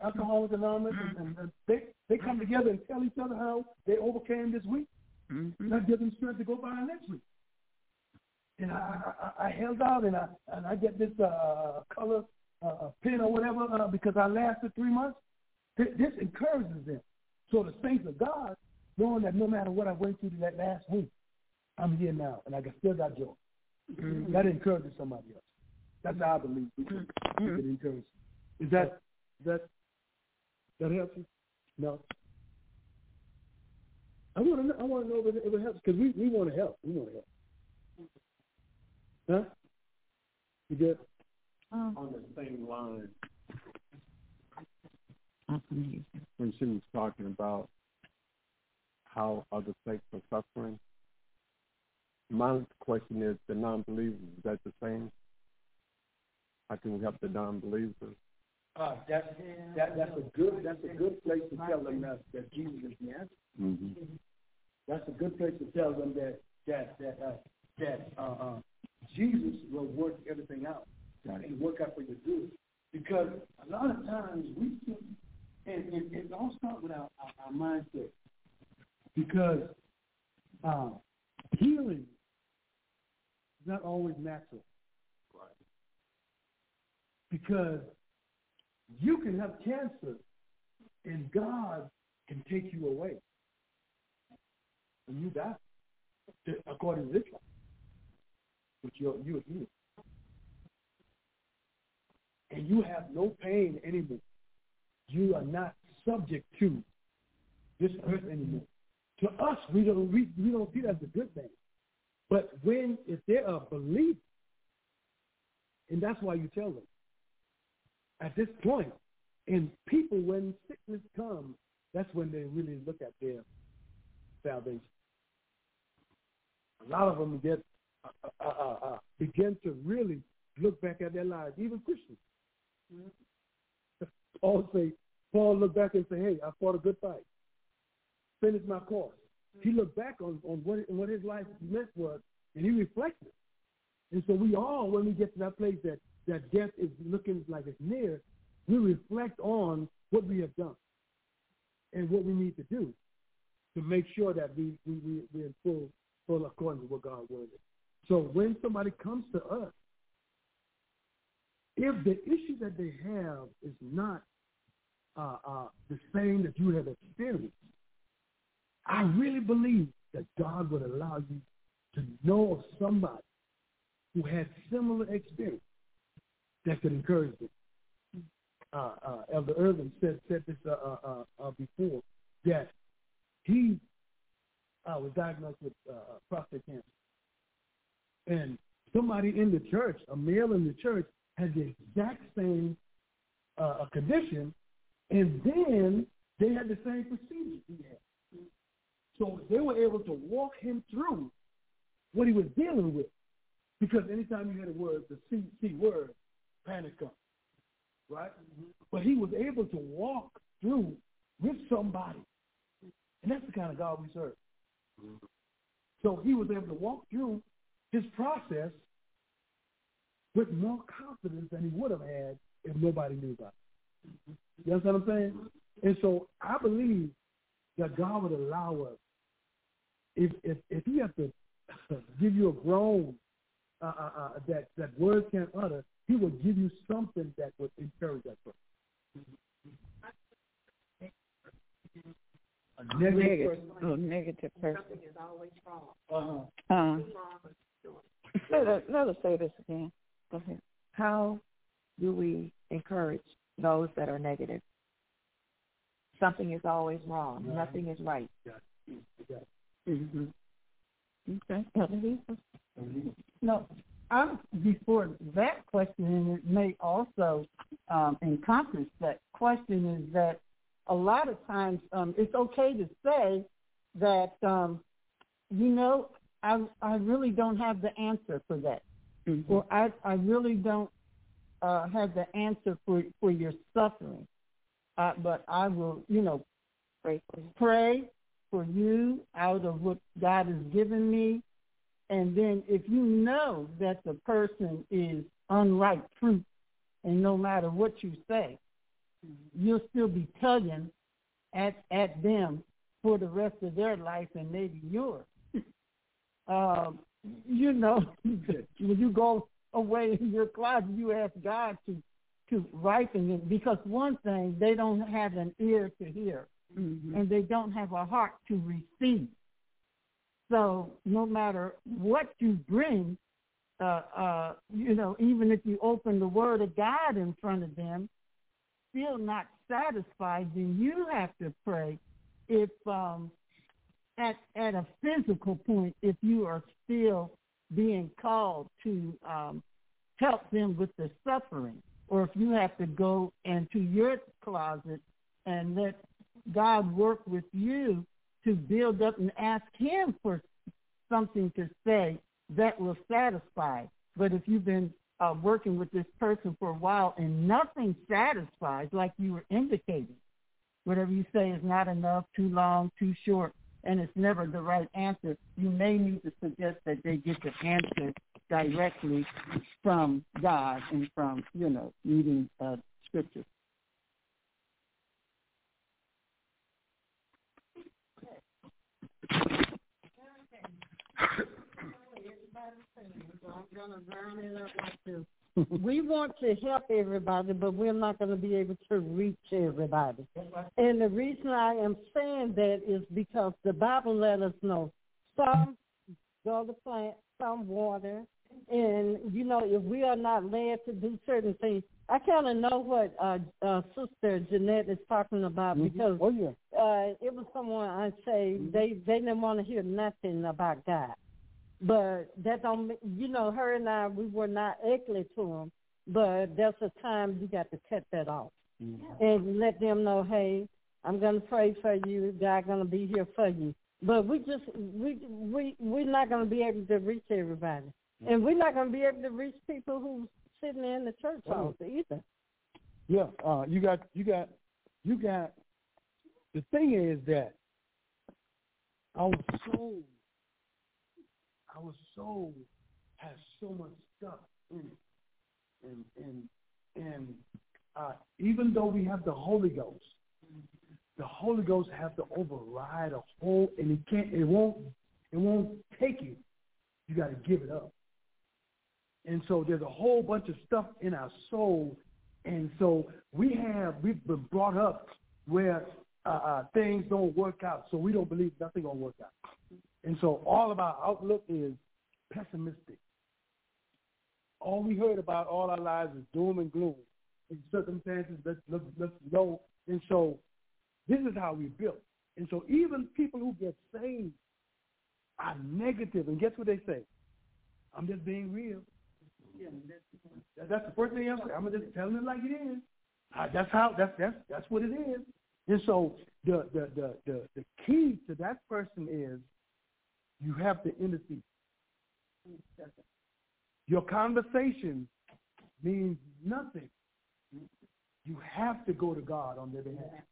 Speaker 3: Alcoholics Anonymous, and, and, and they, they come together and tell each other how they overcame this week.
Speaker 4: Mm-hmm.
Speaker 3: That gives them strength to go by next week. And I, I, I held out, and I and I get this uh, color uh, pin or whatever uh, because I lasted three months. This, this encourages them. So the saints of God, knowing that no matter what I went through that last week, I'm here now, and I can still got joy.
Speaker 4: Mm-hmm.
Speaker 3: That encourages somebody else. That's how I believe we can, we can encourage. Is that that that helps you? No. I want to know, I want to know if it, if it helps because we, we want to help. We want to help. Huh? You good?
Speaker 9: Um,
Speaker 7: on the same line when she was talking about how other sects are suffering. My question is the non-believers, is that the same? How can we help the non-believers?
Speaker 3: Uh, that's that that's a good that's a good place to tell them that, that Jesus is the answer.
Speaker 7: Mm-hmm.
Speaker 3: That's a good place to tell them that that that uh, that uh, uh, Jesus will work everything out
Speaker 7: It.
Speaker 3: and work out for your good. Because a lot of times we see, and, and it all starts with our, our, our mindset. Because uh, healing is not always natural.
Speaker 7: Right.
Speaker 3: Because you can have cancer and God can take you away. And you die, according to this life. But you're, you're healed. And you have no pain anymore. You are not subject to this earth anymore. To us, we don't, we, we don't see that as a good thing. But when, if they're a believer, and that's why you tell them, at this point, and people, when sickness comes, that's when they really look at their salvation. A lot of them get uh, uh, uh, uh, begin to really look back at their lives, even Christians. Paul say, Paul looked back and say, "Hey, I fought a good fight, finished my course." He mm-hmm. looked back on on what what his life meant was, and he reflected. And so we all, when we get to that place that that death is looking like it's near, we reflect on what we have done and what we need to do to make sure that we we we we're in full full according to what God wanted. So when somebody comes to us, if the issue that they have is not uh, uh, the same that you have experienced, I really believe that God would allow you to know of somebody who had similar experience that could encourage them. Uh, uh, Elder Irvin said said this uh, uh, uh, uh, before that he was diagnosed with prostate cancer, and somebody in the church, a male in the church, had the exact same uh, condition, and then they had the same procedure he had. So they were able to walk him through what he was dealing with, because anytime you hear the word, the C, C word, panic comes, right? But he was able to walk through with somebody, and that's the kind of God we serve. So he was able to walk through his process with more confidence than he would have had if nobody knew about it. You understand what I'm saying? And so I believe that God would allow us, if if if he has to give you a groan uh, uh, uh, that that words can't utter, he will give you something that would encourage that person. A negative
Speaker 4: Negative,
Speaker 3: person.
Speaker 4: oh, negative person.
Speaker 3: Uh-huh.
Speaker 4: Uh, let, us, let us say this again. Go ahead.
Speaker 1: How do we encourage those that are negative? Something is always wrong.
Speaker 3: Right.
Speaker 1: Nothing is right.
Speaker 4: Mm-hmm. Okay.
Speaker 6: No, I'm before that question, and it may also um, encompass that question, is that a lot of times um, it's okay to say that, um, you know, I, I really don't have the answer for that.
Speaker 4: Mm-hmm.
Speaker 6: Or I, I really don't uh, have the answer for, for your suffering. Uh, but I will, you know,
Speaker 1: Pray for you.
Speaker 6: pray for you out of what God has given me. And then if you know that the person is unripe fruit, and no matter what you say, you'll still be tugging at at them for the rest of their life and maybe yours. um, you know, when you go away in your closet, you ask God to to ripen it because one thing they don't have an ear to hear
Speaker 4: Mm-hmm.
Speaker 6: and they don't have a heart to receive. So no matter what you bring, uh, uh, you know, even if you open the Word of God in front of them, still not satisfied, then you have to pray. If um, at at a physical point, if you are still being called to um, help them with the suffering, or if you have to go into your closet and let God work with you to build up and ask Him for something to say that will satisfy. But if you've been uh, working with this person for a while and nothing satisfies, like you were indicating, whatever you say is not enough, too long, too short, and it's never the right answer, you may need to suggest that they get the answer directly from God and from, you know, reading uh, scripture. we want to help everybody, but we're not going to be able to reach everybody. And the reason I am saying that is because the Bible let us know some go to plant, some water, and you know if we are not led to do certain things, I kind of know what uh, uh, Sister Jeanette is talking about
Speaker 3: Mhm.
Speaker 6: because
Speaker 3: Oh yeah.
Speaker 6: uh, it was someone I say they they didn't want to hear nothing about God, but that don't you know her and I we were not ugly to them, but that's a time you got to cut that off and let them know, hey, I'm gonna pray for you, God gonna be here for you. But we just we we we're not gonna be able to reach everybody, and we're not gonna be able to reach people who's sitting in the church halls either.
Speaker 3: Yeah, uh, you got, you got, you got. The thing is that our soul, our soul has so much stuff in it, and and and uh, even though we have the Holy Ghost, the Holy Ghost has to override a whole, and it can't, it won't, it won't take it. You got to give it up. And so there's a whole bunch of stuff in our soul. And so we have, we've been brought up where uh, uh, things don't work out. So we don't believe nothing to work out. And so all of our outlook is pessimistic. All we heard about all our lives is doom and gloom. And circumstances that look, low. And so this is how we built. And so even people who get saved are negative. And guess what they say? I'm just being real. That- That's the first thing I'm saying. I'm just telling it like it is. Uh, that's how. That's that's that's what it is. And so the the the the, the key to that person is you have to intercede. Your conversation means nothing. You have to go to God on their behalf.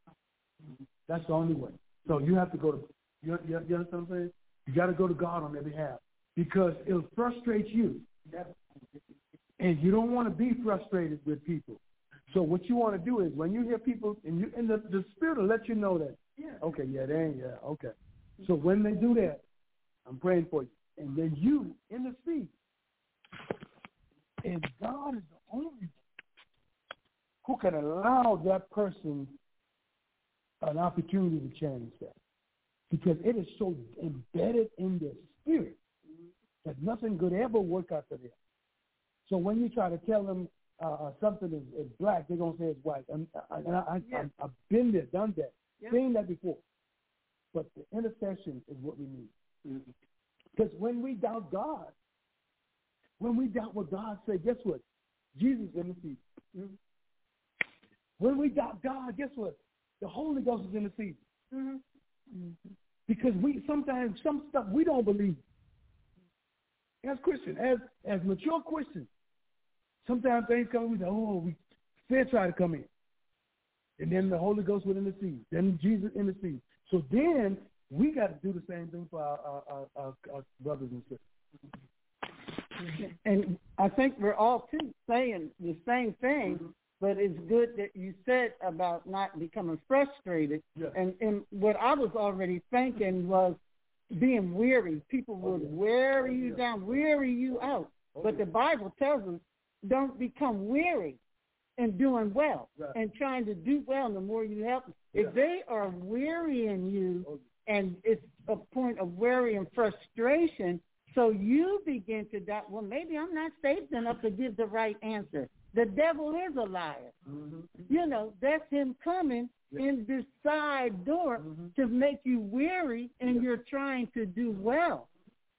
Speaker 3: That's the only way. So you have to go to. You, you, you understand what I'm saying? You got to go to God on their behalf because it'll frustrate you. And you don't want to be frustrated with people. So what you want to do is when you hear people, and you and the, the spirit will let you know that, yeah, okay, yeah, they ain't, yeah, okay. So when they do that, I'm praying for you. And then you in the intercede. And God is the only who can allow that person an opportunity to change that. Because it is so embedded in their spirit that nothing could ever work out for them. So when you try to tell them uh, uh, something is, is black, they're gonna say it's white. And, I, and I, I,
Speaker 4: Yeah.
Speaker 3: I've been there, done that,
Speaker 4: Yeah.
Speaker 3: seen that before. But the intercession is what we need. Because when we doubt God, when we doubt what God said, guess what? Jesus intercedes. Mm-hmm. When we doubt God, guess what? The Holy Ghost is interceding. Mm-hmm. Because we sometimes some stuff we don't believe. As Christian, as as mature Christians, sometimes things come. We say, "Oh, we fear try to come in," and then the Holy Ghost will intercede. Then Jesus in the intercedes. So then we got to do the same thing for our, our, our, our, brothers and sisters.
Speaker 8: And I think we're all too saying the same thing, mm-hmm. but it's good that you said about not becoming frustrated.
Speaker 3: Yeah.
Speaker 8: And and what I was already thinking was being weary. People oh, would weary oh, you down, weary you out. Oh, but the Bible tells us don't become weary in doing well
Speaker 3: Right.
Speaker 8: and trying to do well the more you help them. If they are wearying you and it's a point of worry and frustration,
Speaker 6: So you begin to doubt, well, maybe I'm not saved enough to give the right answer. The devil is a liar.
Speaker 3: Mhm.
Speaker 6: You know, that's him coming in this side door to make you weary and you're trying to do well.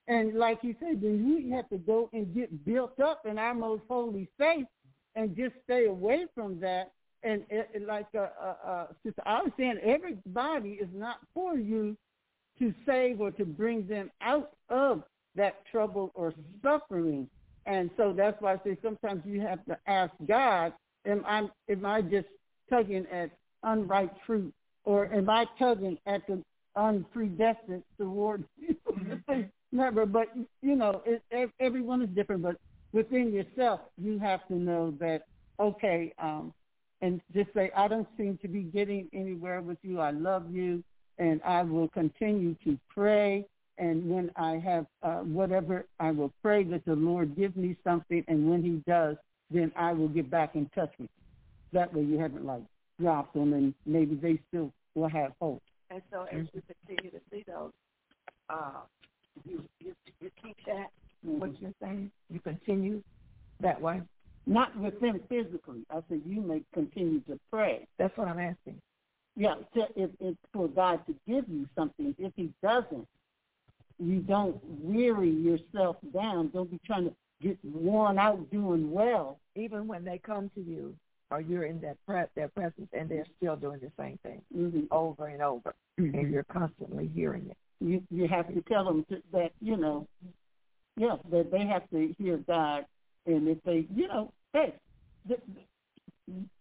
Speaker 6: And like you said, then you have to go and get built up in our most holy faith and just stay away from that. And it, it- like uh, uh, uh, Sister I was saying, everybody is not for you to save or to bring them out of that trouble or suffering. And so that's why I say sometimes you have to ask God, am I am I just tugging at unripe fruit or am I tugging at the unpredestined toward you? Never, but you know, it, everyone is different. But within yourself, you have to know that okay, um, and just say, I don't seem to be getting anywhere with you. I love you, and I will continue to pray. And when I have uh, whatever, I will pray that the Lord give me something. And when He does, then I will get back in touch with you. That way, you haven't like dropped them, and maybe they still will have hope.
Speaker 1: And so as you continue to see those, uh, you, you, you keep that, what you're saying, you continue that way.
Speaker 6: Not with them physically. I said you may continue to pray.
Speaker 1: That's what I'm asking.
Speaker 6: Yeah, to, if, if for God to give you something. If He doesn't, you don't weary yourself down. Don't be trying to get worn out doing well.
Speaker 1: Even when they come to you, or you're in that pre- their presence, and they're still doing the same thing
Speaker 6: Mm-hmm.
Speaker 1: over and over, and you're constantly hearing it.
Speaker 6: You you have to tell them to, that you know, yeah, that they have to hear God, and if they, you know, hey, th-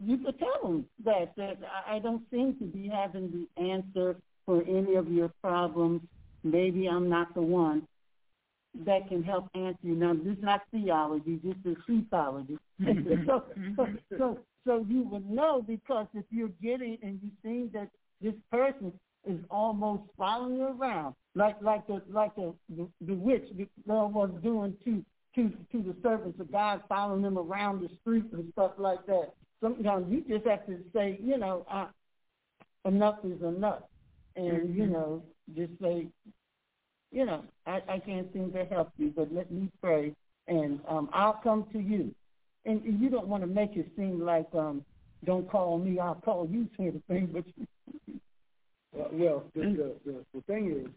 Speaker 6: you could tell them that that I don't seem to be having the answer for any of your problems. Maybe I'm not the one that can help answer you. Now, this is not theology. This is theology. so, so, so, so you would know because if you're getting and you see that this person is almost following you around, like like the like the the, the witch girl was doing to to to the servants of God, following them around the streets and stuff like that. Sometimes you just have to say, you know, uh, enough is enough, and you know, just say, you know, I, I can't seem to help you, but let me pray, and um, I'll come to you. And you don't want to make it seem like, um, don't call me, I'll call you, sort of thing. But
Speaker 3: Well, well the, the, the, the thing is,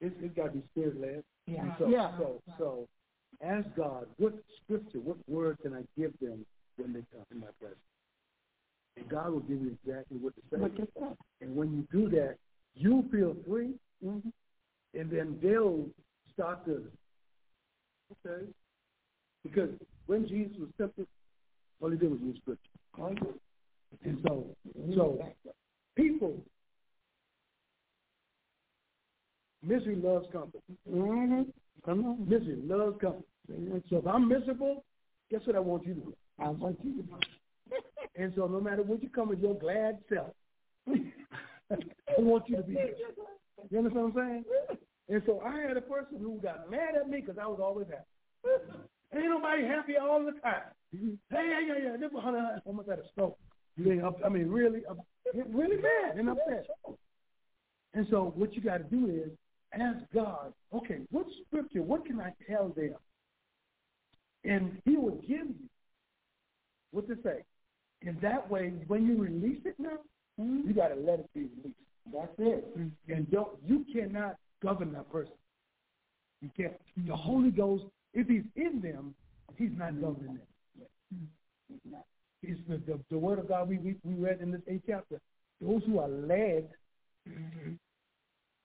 Speaker 3: it's, it's got to be spirit led.
Speaker 1: Yeah.
Speaker 3: So,
Speaker 6: Yeah.
Speaker 3: so, so, ask God, what scripture, what word can I give them when they come in my presence? And God will give you exactly what to say.
Speaker 6: What to say.
Speaker 3: And when you do that, you feel free,
Speaker 6: Mhm.
Speaker 3: and then they'll start to, okay. Because when Jesus was tempted, all he did was use scripture. And so, so people, misery loves company.
Speaker 6: hmm Come on.
Speaker 3: Misery loves company. So if I'm miserable, guess what I want you to do?
Speaker 6: I want you to.
Speaker 3: And so no matter what you come with your glad self, I want you to be there. You understand what I'm saying? And so I had a person who got mad at me because I was always happy. Ain't nobody happy all the time. Mm-hmm. Hey, yeah, yeah, yeah. This was I almost had a stroke. I mean, really, really mad and upset. And so what you got to do is ask God, okay, what scripture, what can I tell them? And he will give you what to say. And that way, when you release it now, mm-hmm. you got to let it be released. That's it. Mm-hmm. And don't you cannot govern that person. You can't. The Holy Ghost, if he's in them, he's not mm-hmm. governing them. It's the, the, the word of God we, we, we read in this eighth chapter. Those who are led,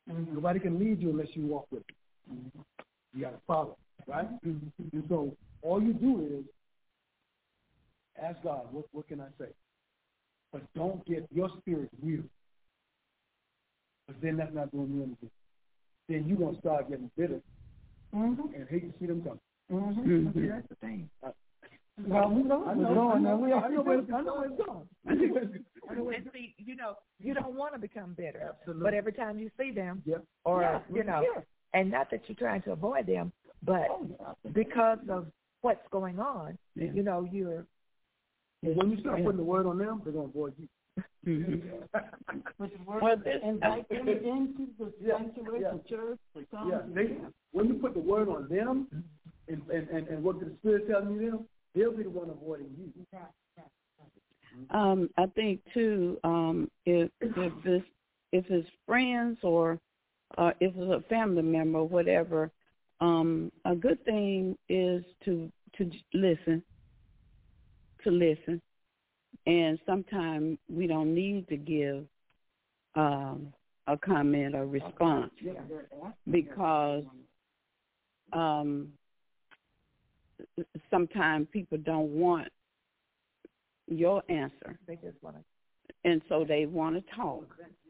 Speaker 3: nobody can lead you unless you walk with them. You got to follow, right? And so all you do is ask God, what, what can I say? But don't get your spirit weird. Because then that's not doing you anything. Then you're going to start getting bitter
Speaker 6: Mm-hmm.
Speaker 3: and hate to see them come.
Speaker 6: Mm-hmm.
Speaker 1: See, that's the thing.
Speaker 6: Well, we know
Speaker 3: I
Speaker 6: we're
Speaker 3: know,
Speaker 6: going
Speaker 3: I know,
Speaker 6: We
Speaker 3: I know where it's, I know where it's going. I know where it's, I know where
Speaker 1: And see, you know, you don't want to become bitter,
Speaker 3: Absolutely.
Speaker 1: but every time you see them,
Speaker 3: Yeah.
Speaker 1: or
Speaker 6: Yeah,
Speaker 1: you know,
Speaker 6: yeah.
Speaker 1: and not that you're trying to avoid them, but
Speaker 6: Oh, yeah.
Speaker 1: because of what's going on,
Speaker 3: Yeah.
Speaker 1: you know, you're
Speaker 3: And when you start putting the word on them, they're going to avoid you.
Speaker 6: With
Speaker 4: Well, this-
Speaker 6: invite them into the
Speaker 3: Yeah,
Speaker 6: sanctuary,
Speaker 3: yeah.
Speaker 6: the church, to.
Speaker 3: Yeah, they, when you put the word on them, and, and, and, and what the Spirit telling you them, they'll be the one avoiding you.
Speaker 4: Um, I think too, um, if if it's if it's friends or uh, if it's a family member or whatever, um, a good thing is to to listen, to listen, and sometimes we don't need to give um, a comment or response because um, sometimes people don't want your answer
Speaker 1: They just want to.
Speaker 4: and so they want to talk.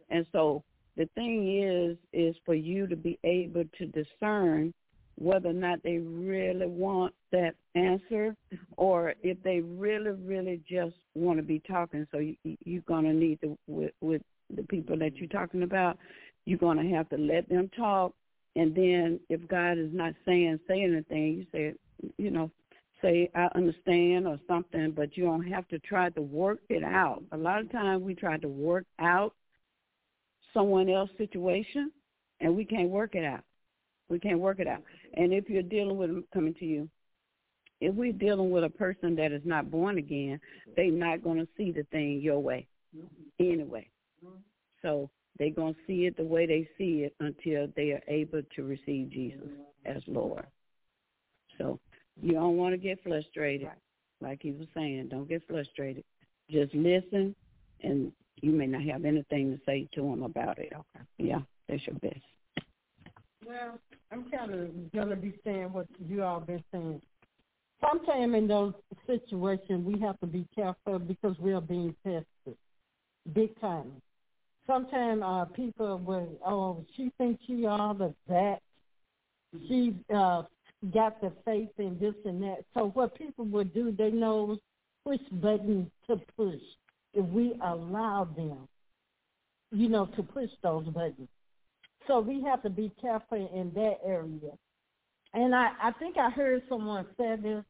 Speaker 4: And so the thing is, is for you to be able to discern whether or not they really want that answer, or if they really, really just want to be talking. So you, you- you're gonna need to with with the people that you're talking about, you're gonna have to let them talk. And then if God is not saying say anything, you say, you know, say I understand or something, but you don't have to try to work it out. A lot of times we try to work out someone else's situation, and we can't work it out. We can't work it out. And if you're dealing with them coming to you, if we're dealing with a person that is not born again, they're not going to see the thing your way anyway. So they're going to see it the way they see it until they are able to receive Jesus as Lord. So you don't want to get frustrated. Like he was saying, don't get frustrated. Just listen, and you may not have anything to say to them about it. Okay. Yeah, that's your best.
Speaker 6: Well, I'm kind of gonna be saying what you all been saying. Sometimes in those situations, we have to be careful because we are being tested, big time. Sometimes uh, people will, oh, she thinks she all of that. She uh, got the faith in this and that. So what people would do, they know which button to push if we allow them, you know, to push those buttons. So we have to be careful in that area. And I, I think I heard someone say this,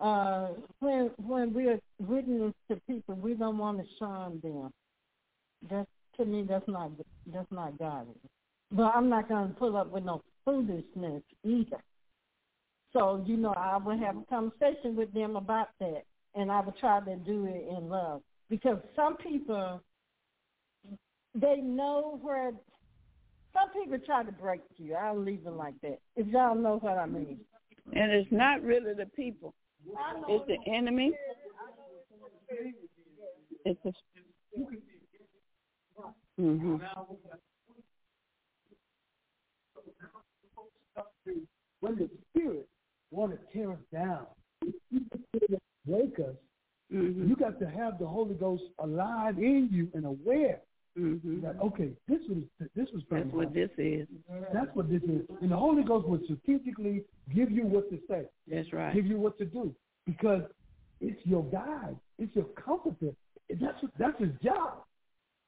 Speaker 6: uh, when when we're witness to people, we don't want to shun them. That's to me, that's not that's not godly. But I'm not going to pull up with no foolishness either. So you know, I would have a conversation with them about that, and I would try to do it in love because some people they know where some people try to break you. I'll leave it like that. If y'all know what I mean.
Speaker 4: And it's not really the people. It's the enemy. It's a. Mhm.
Speaker 3: When the Spirit want to tear us down, break us,
Speaker 4: Mhm.
Speaker 3: you got to have the Holy Ghost alive in you and aware
Speaker 4: Mhm.
Speaker 3: that okay, this was this was
Speaker 4: That's what this is.
Speaker 3: That's what this is. And the Holy Ghost will strategically give you what to say,
Speaker 4: That's right.
Speaker 3: give you what to do, because it's your guide, it's your comforter. That's that's his job.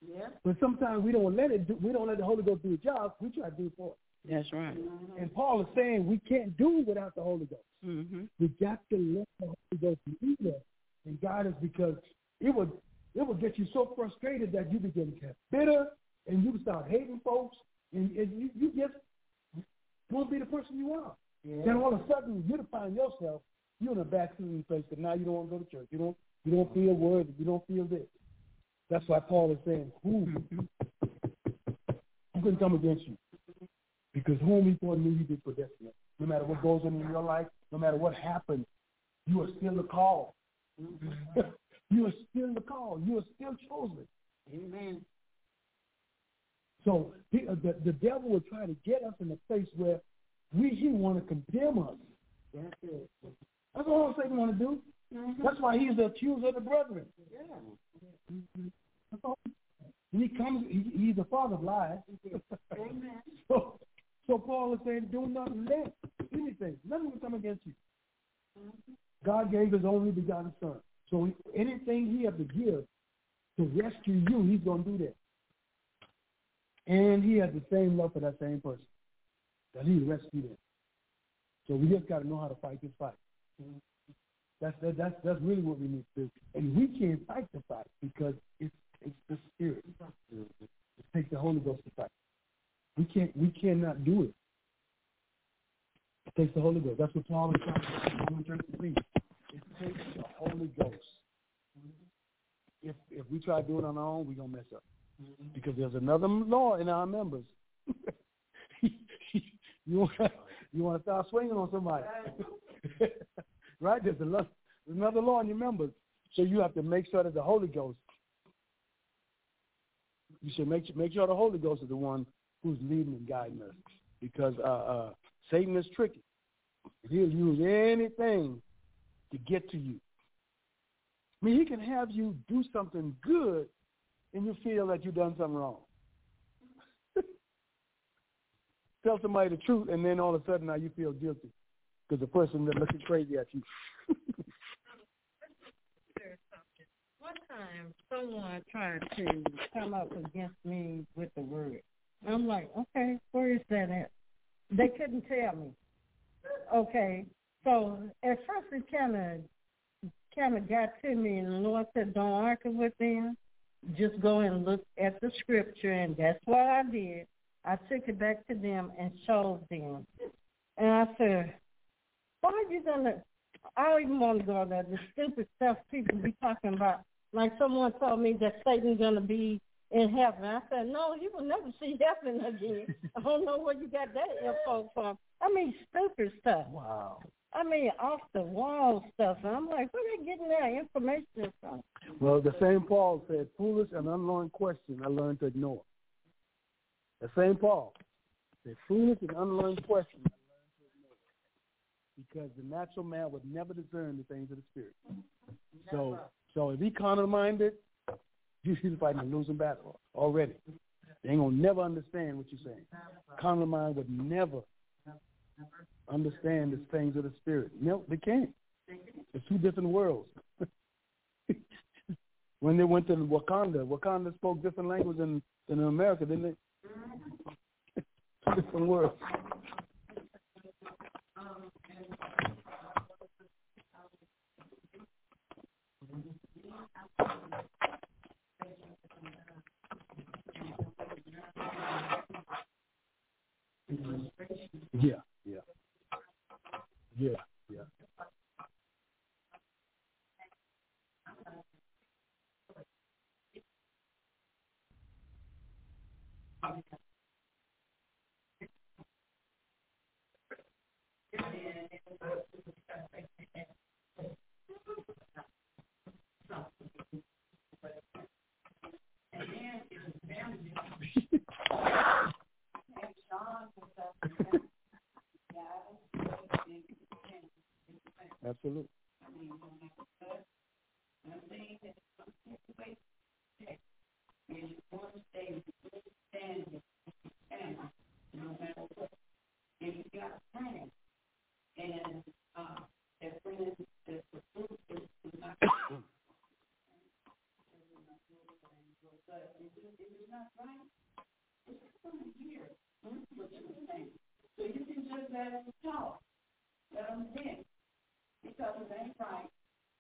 Speaker 6: Yeah.
Speaker 3: But sometimes we don't let it. Do, we don't let the Holy Ghost do his job. We try to do it for it.
Speaker 4: That's right.
Speaker 3: And Paul is saying we can't do without the Holy Ghost.
Speaker 4: Mhm.
Speaker 3: We got to let the Holy Ghost lead us and guide us because it would it would get you so frustrated that you begin to get bitter and you start hating folks and, and you, you just won't be the person you are. Then all of a sudden you find yourself you're in a backsliding place because now you don't want to go to church. You don't you don't feel worthy. You don't feel this. That's why Paul is saying, who who can come against you? Because whom he foreknew you did for predestinate. No matter what goes on in your life, no matter what happens, you are still the call. you are still the call. You are still chosen.
Speaker 6: Amen.
Speaker 3: So he, uh, the the devil will try to get us in a place where we he want to condemn us.
Speaker 6: That's it.
Speaker 3: That's all Satan want to do. That's why he's the accuser of the brethren. Yeah. That's all. When he comes, he, he's the father of lies.
Speaker 6: Amen.
Speaker 3: so, so Paul is saying, do not let anything, nothing will come against you. God gave his only begotten son. So anything he has to give to rescue you, he's going to do that. And he has the same love for that same person that he rescued him. So we just got to know how to fight this fight. That's that, that's that's really what we need to do. And we can't fight the fight because it's it's the cannot do it. It takes the Holy Ghost. That's what Paul is trying to say Romans 33. It takes the Holy Ghost. If if we try doing it on our own, we're gonna mess up. Mm-hmm. Because there's another law in our members. you want you want to start swinging on somebody, right? There's another there's another law in your members, so you have to make sure that the Holy Ghost. You should make make sure the Holy Ghost is the one who's leading and guiding us, because uh, uh, Satan is tricky. He'll use anything to get to you. I mean, he can have you do something good, and you feel that you've done something wrong. Tell somebody the truth, and then all of a sudden now you feel guilty because the person that's looking crazy at you.
Speaker 6: One time, someone tried to come up against me with the word. I'm like, okay, where is that at? They couldn't tell me. Okay, so at first it kind of kind of got to me, and the Lord said, don't argue with them. Just go and look at the scripture, and that's what I did. I took it back to them and showed them. And I said, why are you to, I don't even want to go there, the stupid stuff people be talking about. Like someone told me that Satan's going to be in heaven. I said, no, you will never see heaven again. I don't know where you got that info from. I mean, stupid stuff.
Speaker 3: Wow.
Speaker 6: I mean, off the wall stuff. And I'm like, where are they getting that information from?
Speaker 3: Well, the same Paul said, foolish and unlearned question I learned to ignore. The same Paul said, foolish and unlearned question I learned to ignore. Because the natural man would never discern the things of the spirit. So, so if he carnal he's fighting a losing battle already. They ain't gonna never understand what you're saying. Carnal mind would never understand the things of the spirit. No, they can't. It's two different worlds. when they went to Wakanda, Wakanda spoke different language than, than America, didn't they? different worlds. Yeah, yeah. Yeah,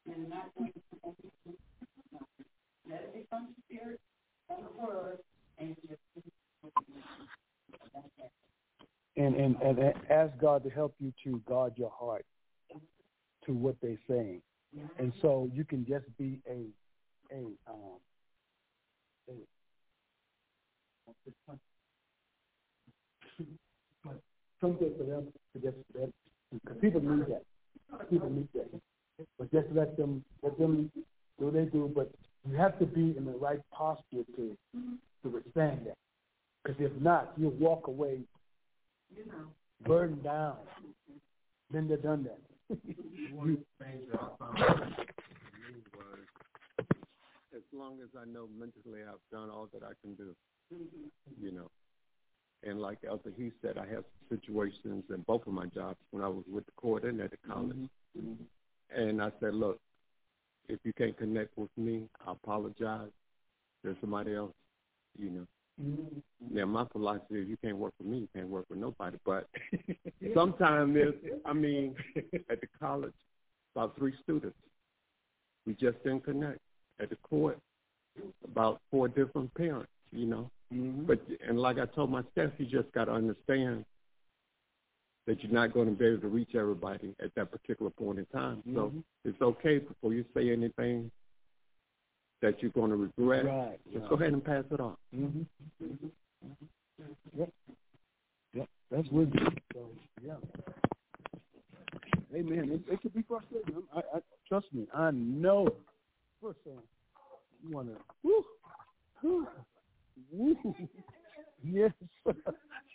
Speaker 3: and, not going to be let it be from the spirit and, and just what you don't have. And and a ask God to help you to guard your heart to what they're saying. And so you can just be a a um a something for them to just that because people need that. People need that. But just let them let them do what they do, but you have to be in the right posture to to withstand that. Because if not, you'll walk away burdened down. Been there, done that.
Speaker 7: One of the things that I found was as long as I know mentally I've done all that I can do, you know. And like Elder he said, I have situations in both of my jobs when I was with the court and at the college. Mm-hmm. And I said, look, if you can't connect with me, I apologize. There's somebody else, you know. Mm-hmm. Yeah, my philosophy is you can't work with me, you can't work with nobody. But sometimes there's, I mean, at the college, about three students. We just didn't connect. At the court, about four different parents, you know.
Speaker 3: Mm-hmm.
Speaker 7: But and like I told my staff, you just got to understand that you're not going to be able to reach everybody at that particular point in time. So
Speaker 3: Mhm.
Speaker 7: it's okay before you say anything that you're going to regret.
Speaker 3: Right.
Speaker 7: Just go ahead and pass it on.
Speaker 3: Mm-hmm. Yep. Yep. That's wisdom. So yeah. Amen. It, it could be frustrating. I, I trust me. I know. Thing, you want to. Woo, woo, woo. Yes.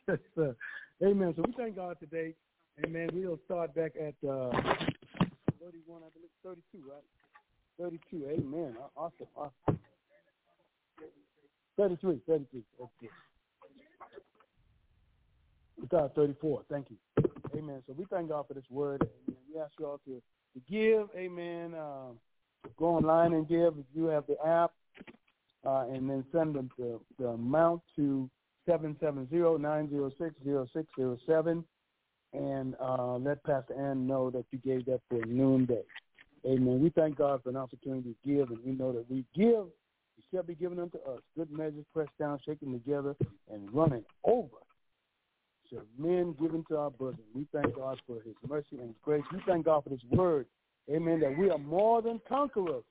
Speaker 3: yes. Sir. Amen. So we thank God today. Amen. We'll start back at uh, 31, I believe, 32, right? 32. Amen. Awesome. Awesome. 33. 33. Okay. We got 34. Thank you. Amen. So we thank God for this word. Amen. We ask you all to, to give. Amen. Um, go online and give if you have the app. Uh, and then send them the, the amount to 770-906-0607. And uh, let Pastor Ann know that you gave that for noonday. Amen. We thank God for an opportunity to give, and we know that we give, it shall be given unto us. Good measures pressed down, shaken together, and running over. So men given to our bosom. We thank God for his mercy and grace. We thank God for this word. Amen. That we are more than conquerors.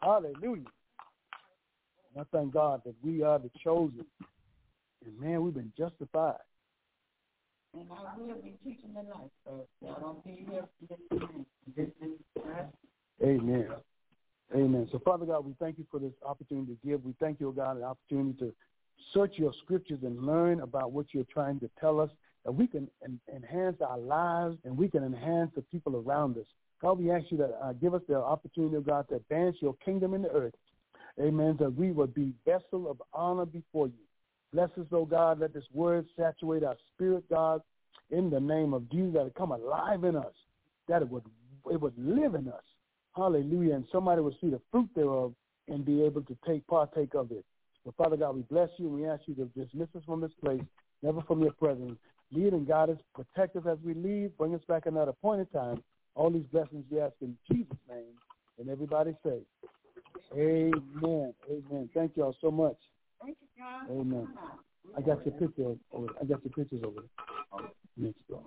Speaker 3: Hallelujah. And I thank God that we are the chosen. And man, we've been justified.
Speaker 1: And I will be teaching tonight, so y'all don't be here listening. Listening.
Speaker 3: Amen. Amen. So, Father God, we thank you for this opportunity to give. We thank you, oh God, an opportunity to search your scriptures and learn about what you're trying to tell us, that we can en- enhance our lives and we can enhance the people around us. God, we ask you to uh, give us the opportunity, oh God, to advance your kingdom in the earth. Amen. That we would be vessel of honor before you. Bless us, oh God. Let this word saturate our spirit, God, in the name of Jesus, that it come alive in us, that it would it would live in us. Hallelujah. And somebody would see the fruit thereof and be able to take partake of it. So, Father God, we bless you and we ask you to dismiss us from this place, never from your presence. Lead and guide us, protect us as we leave, bring us back another appointed time. All these blessings we ask in Jesus' name. And everybody say, Amen. Amen. Thank you all so much.
Speaker 1: Thank you, God.
Speaker 3: Amen. I got your picture over. I got your pictures over there. Next door.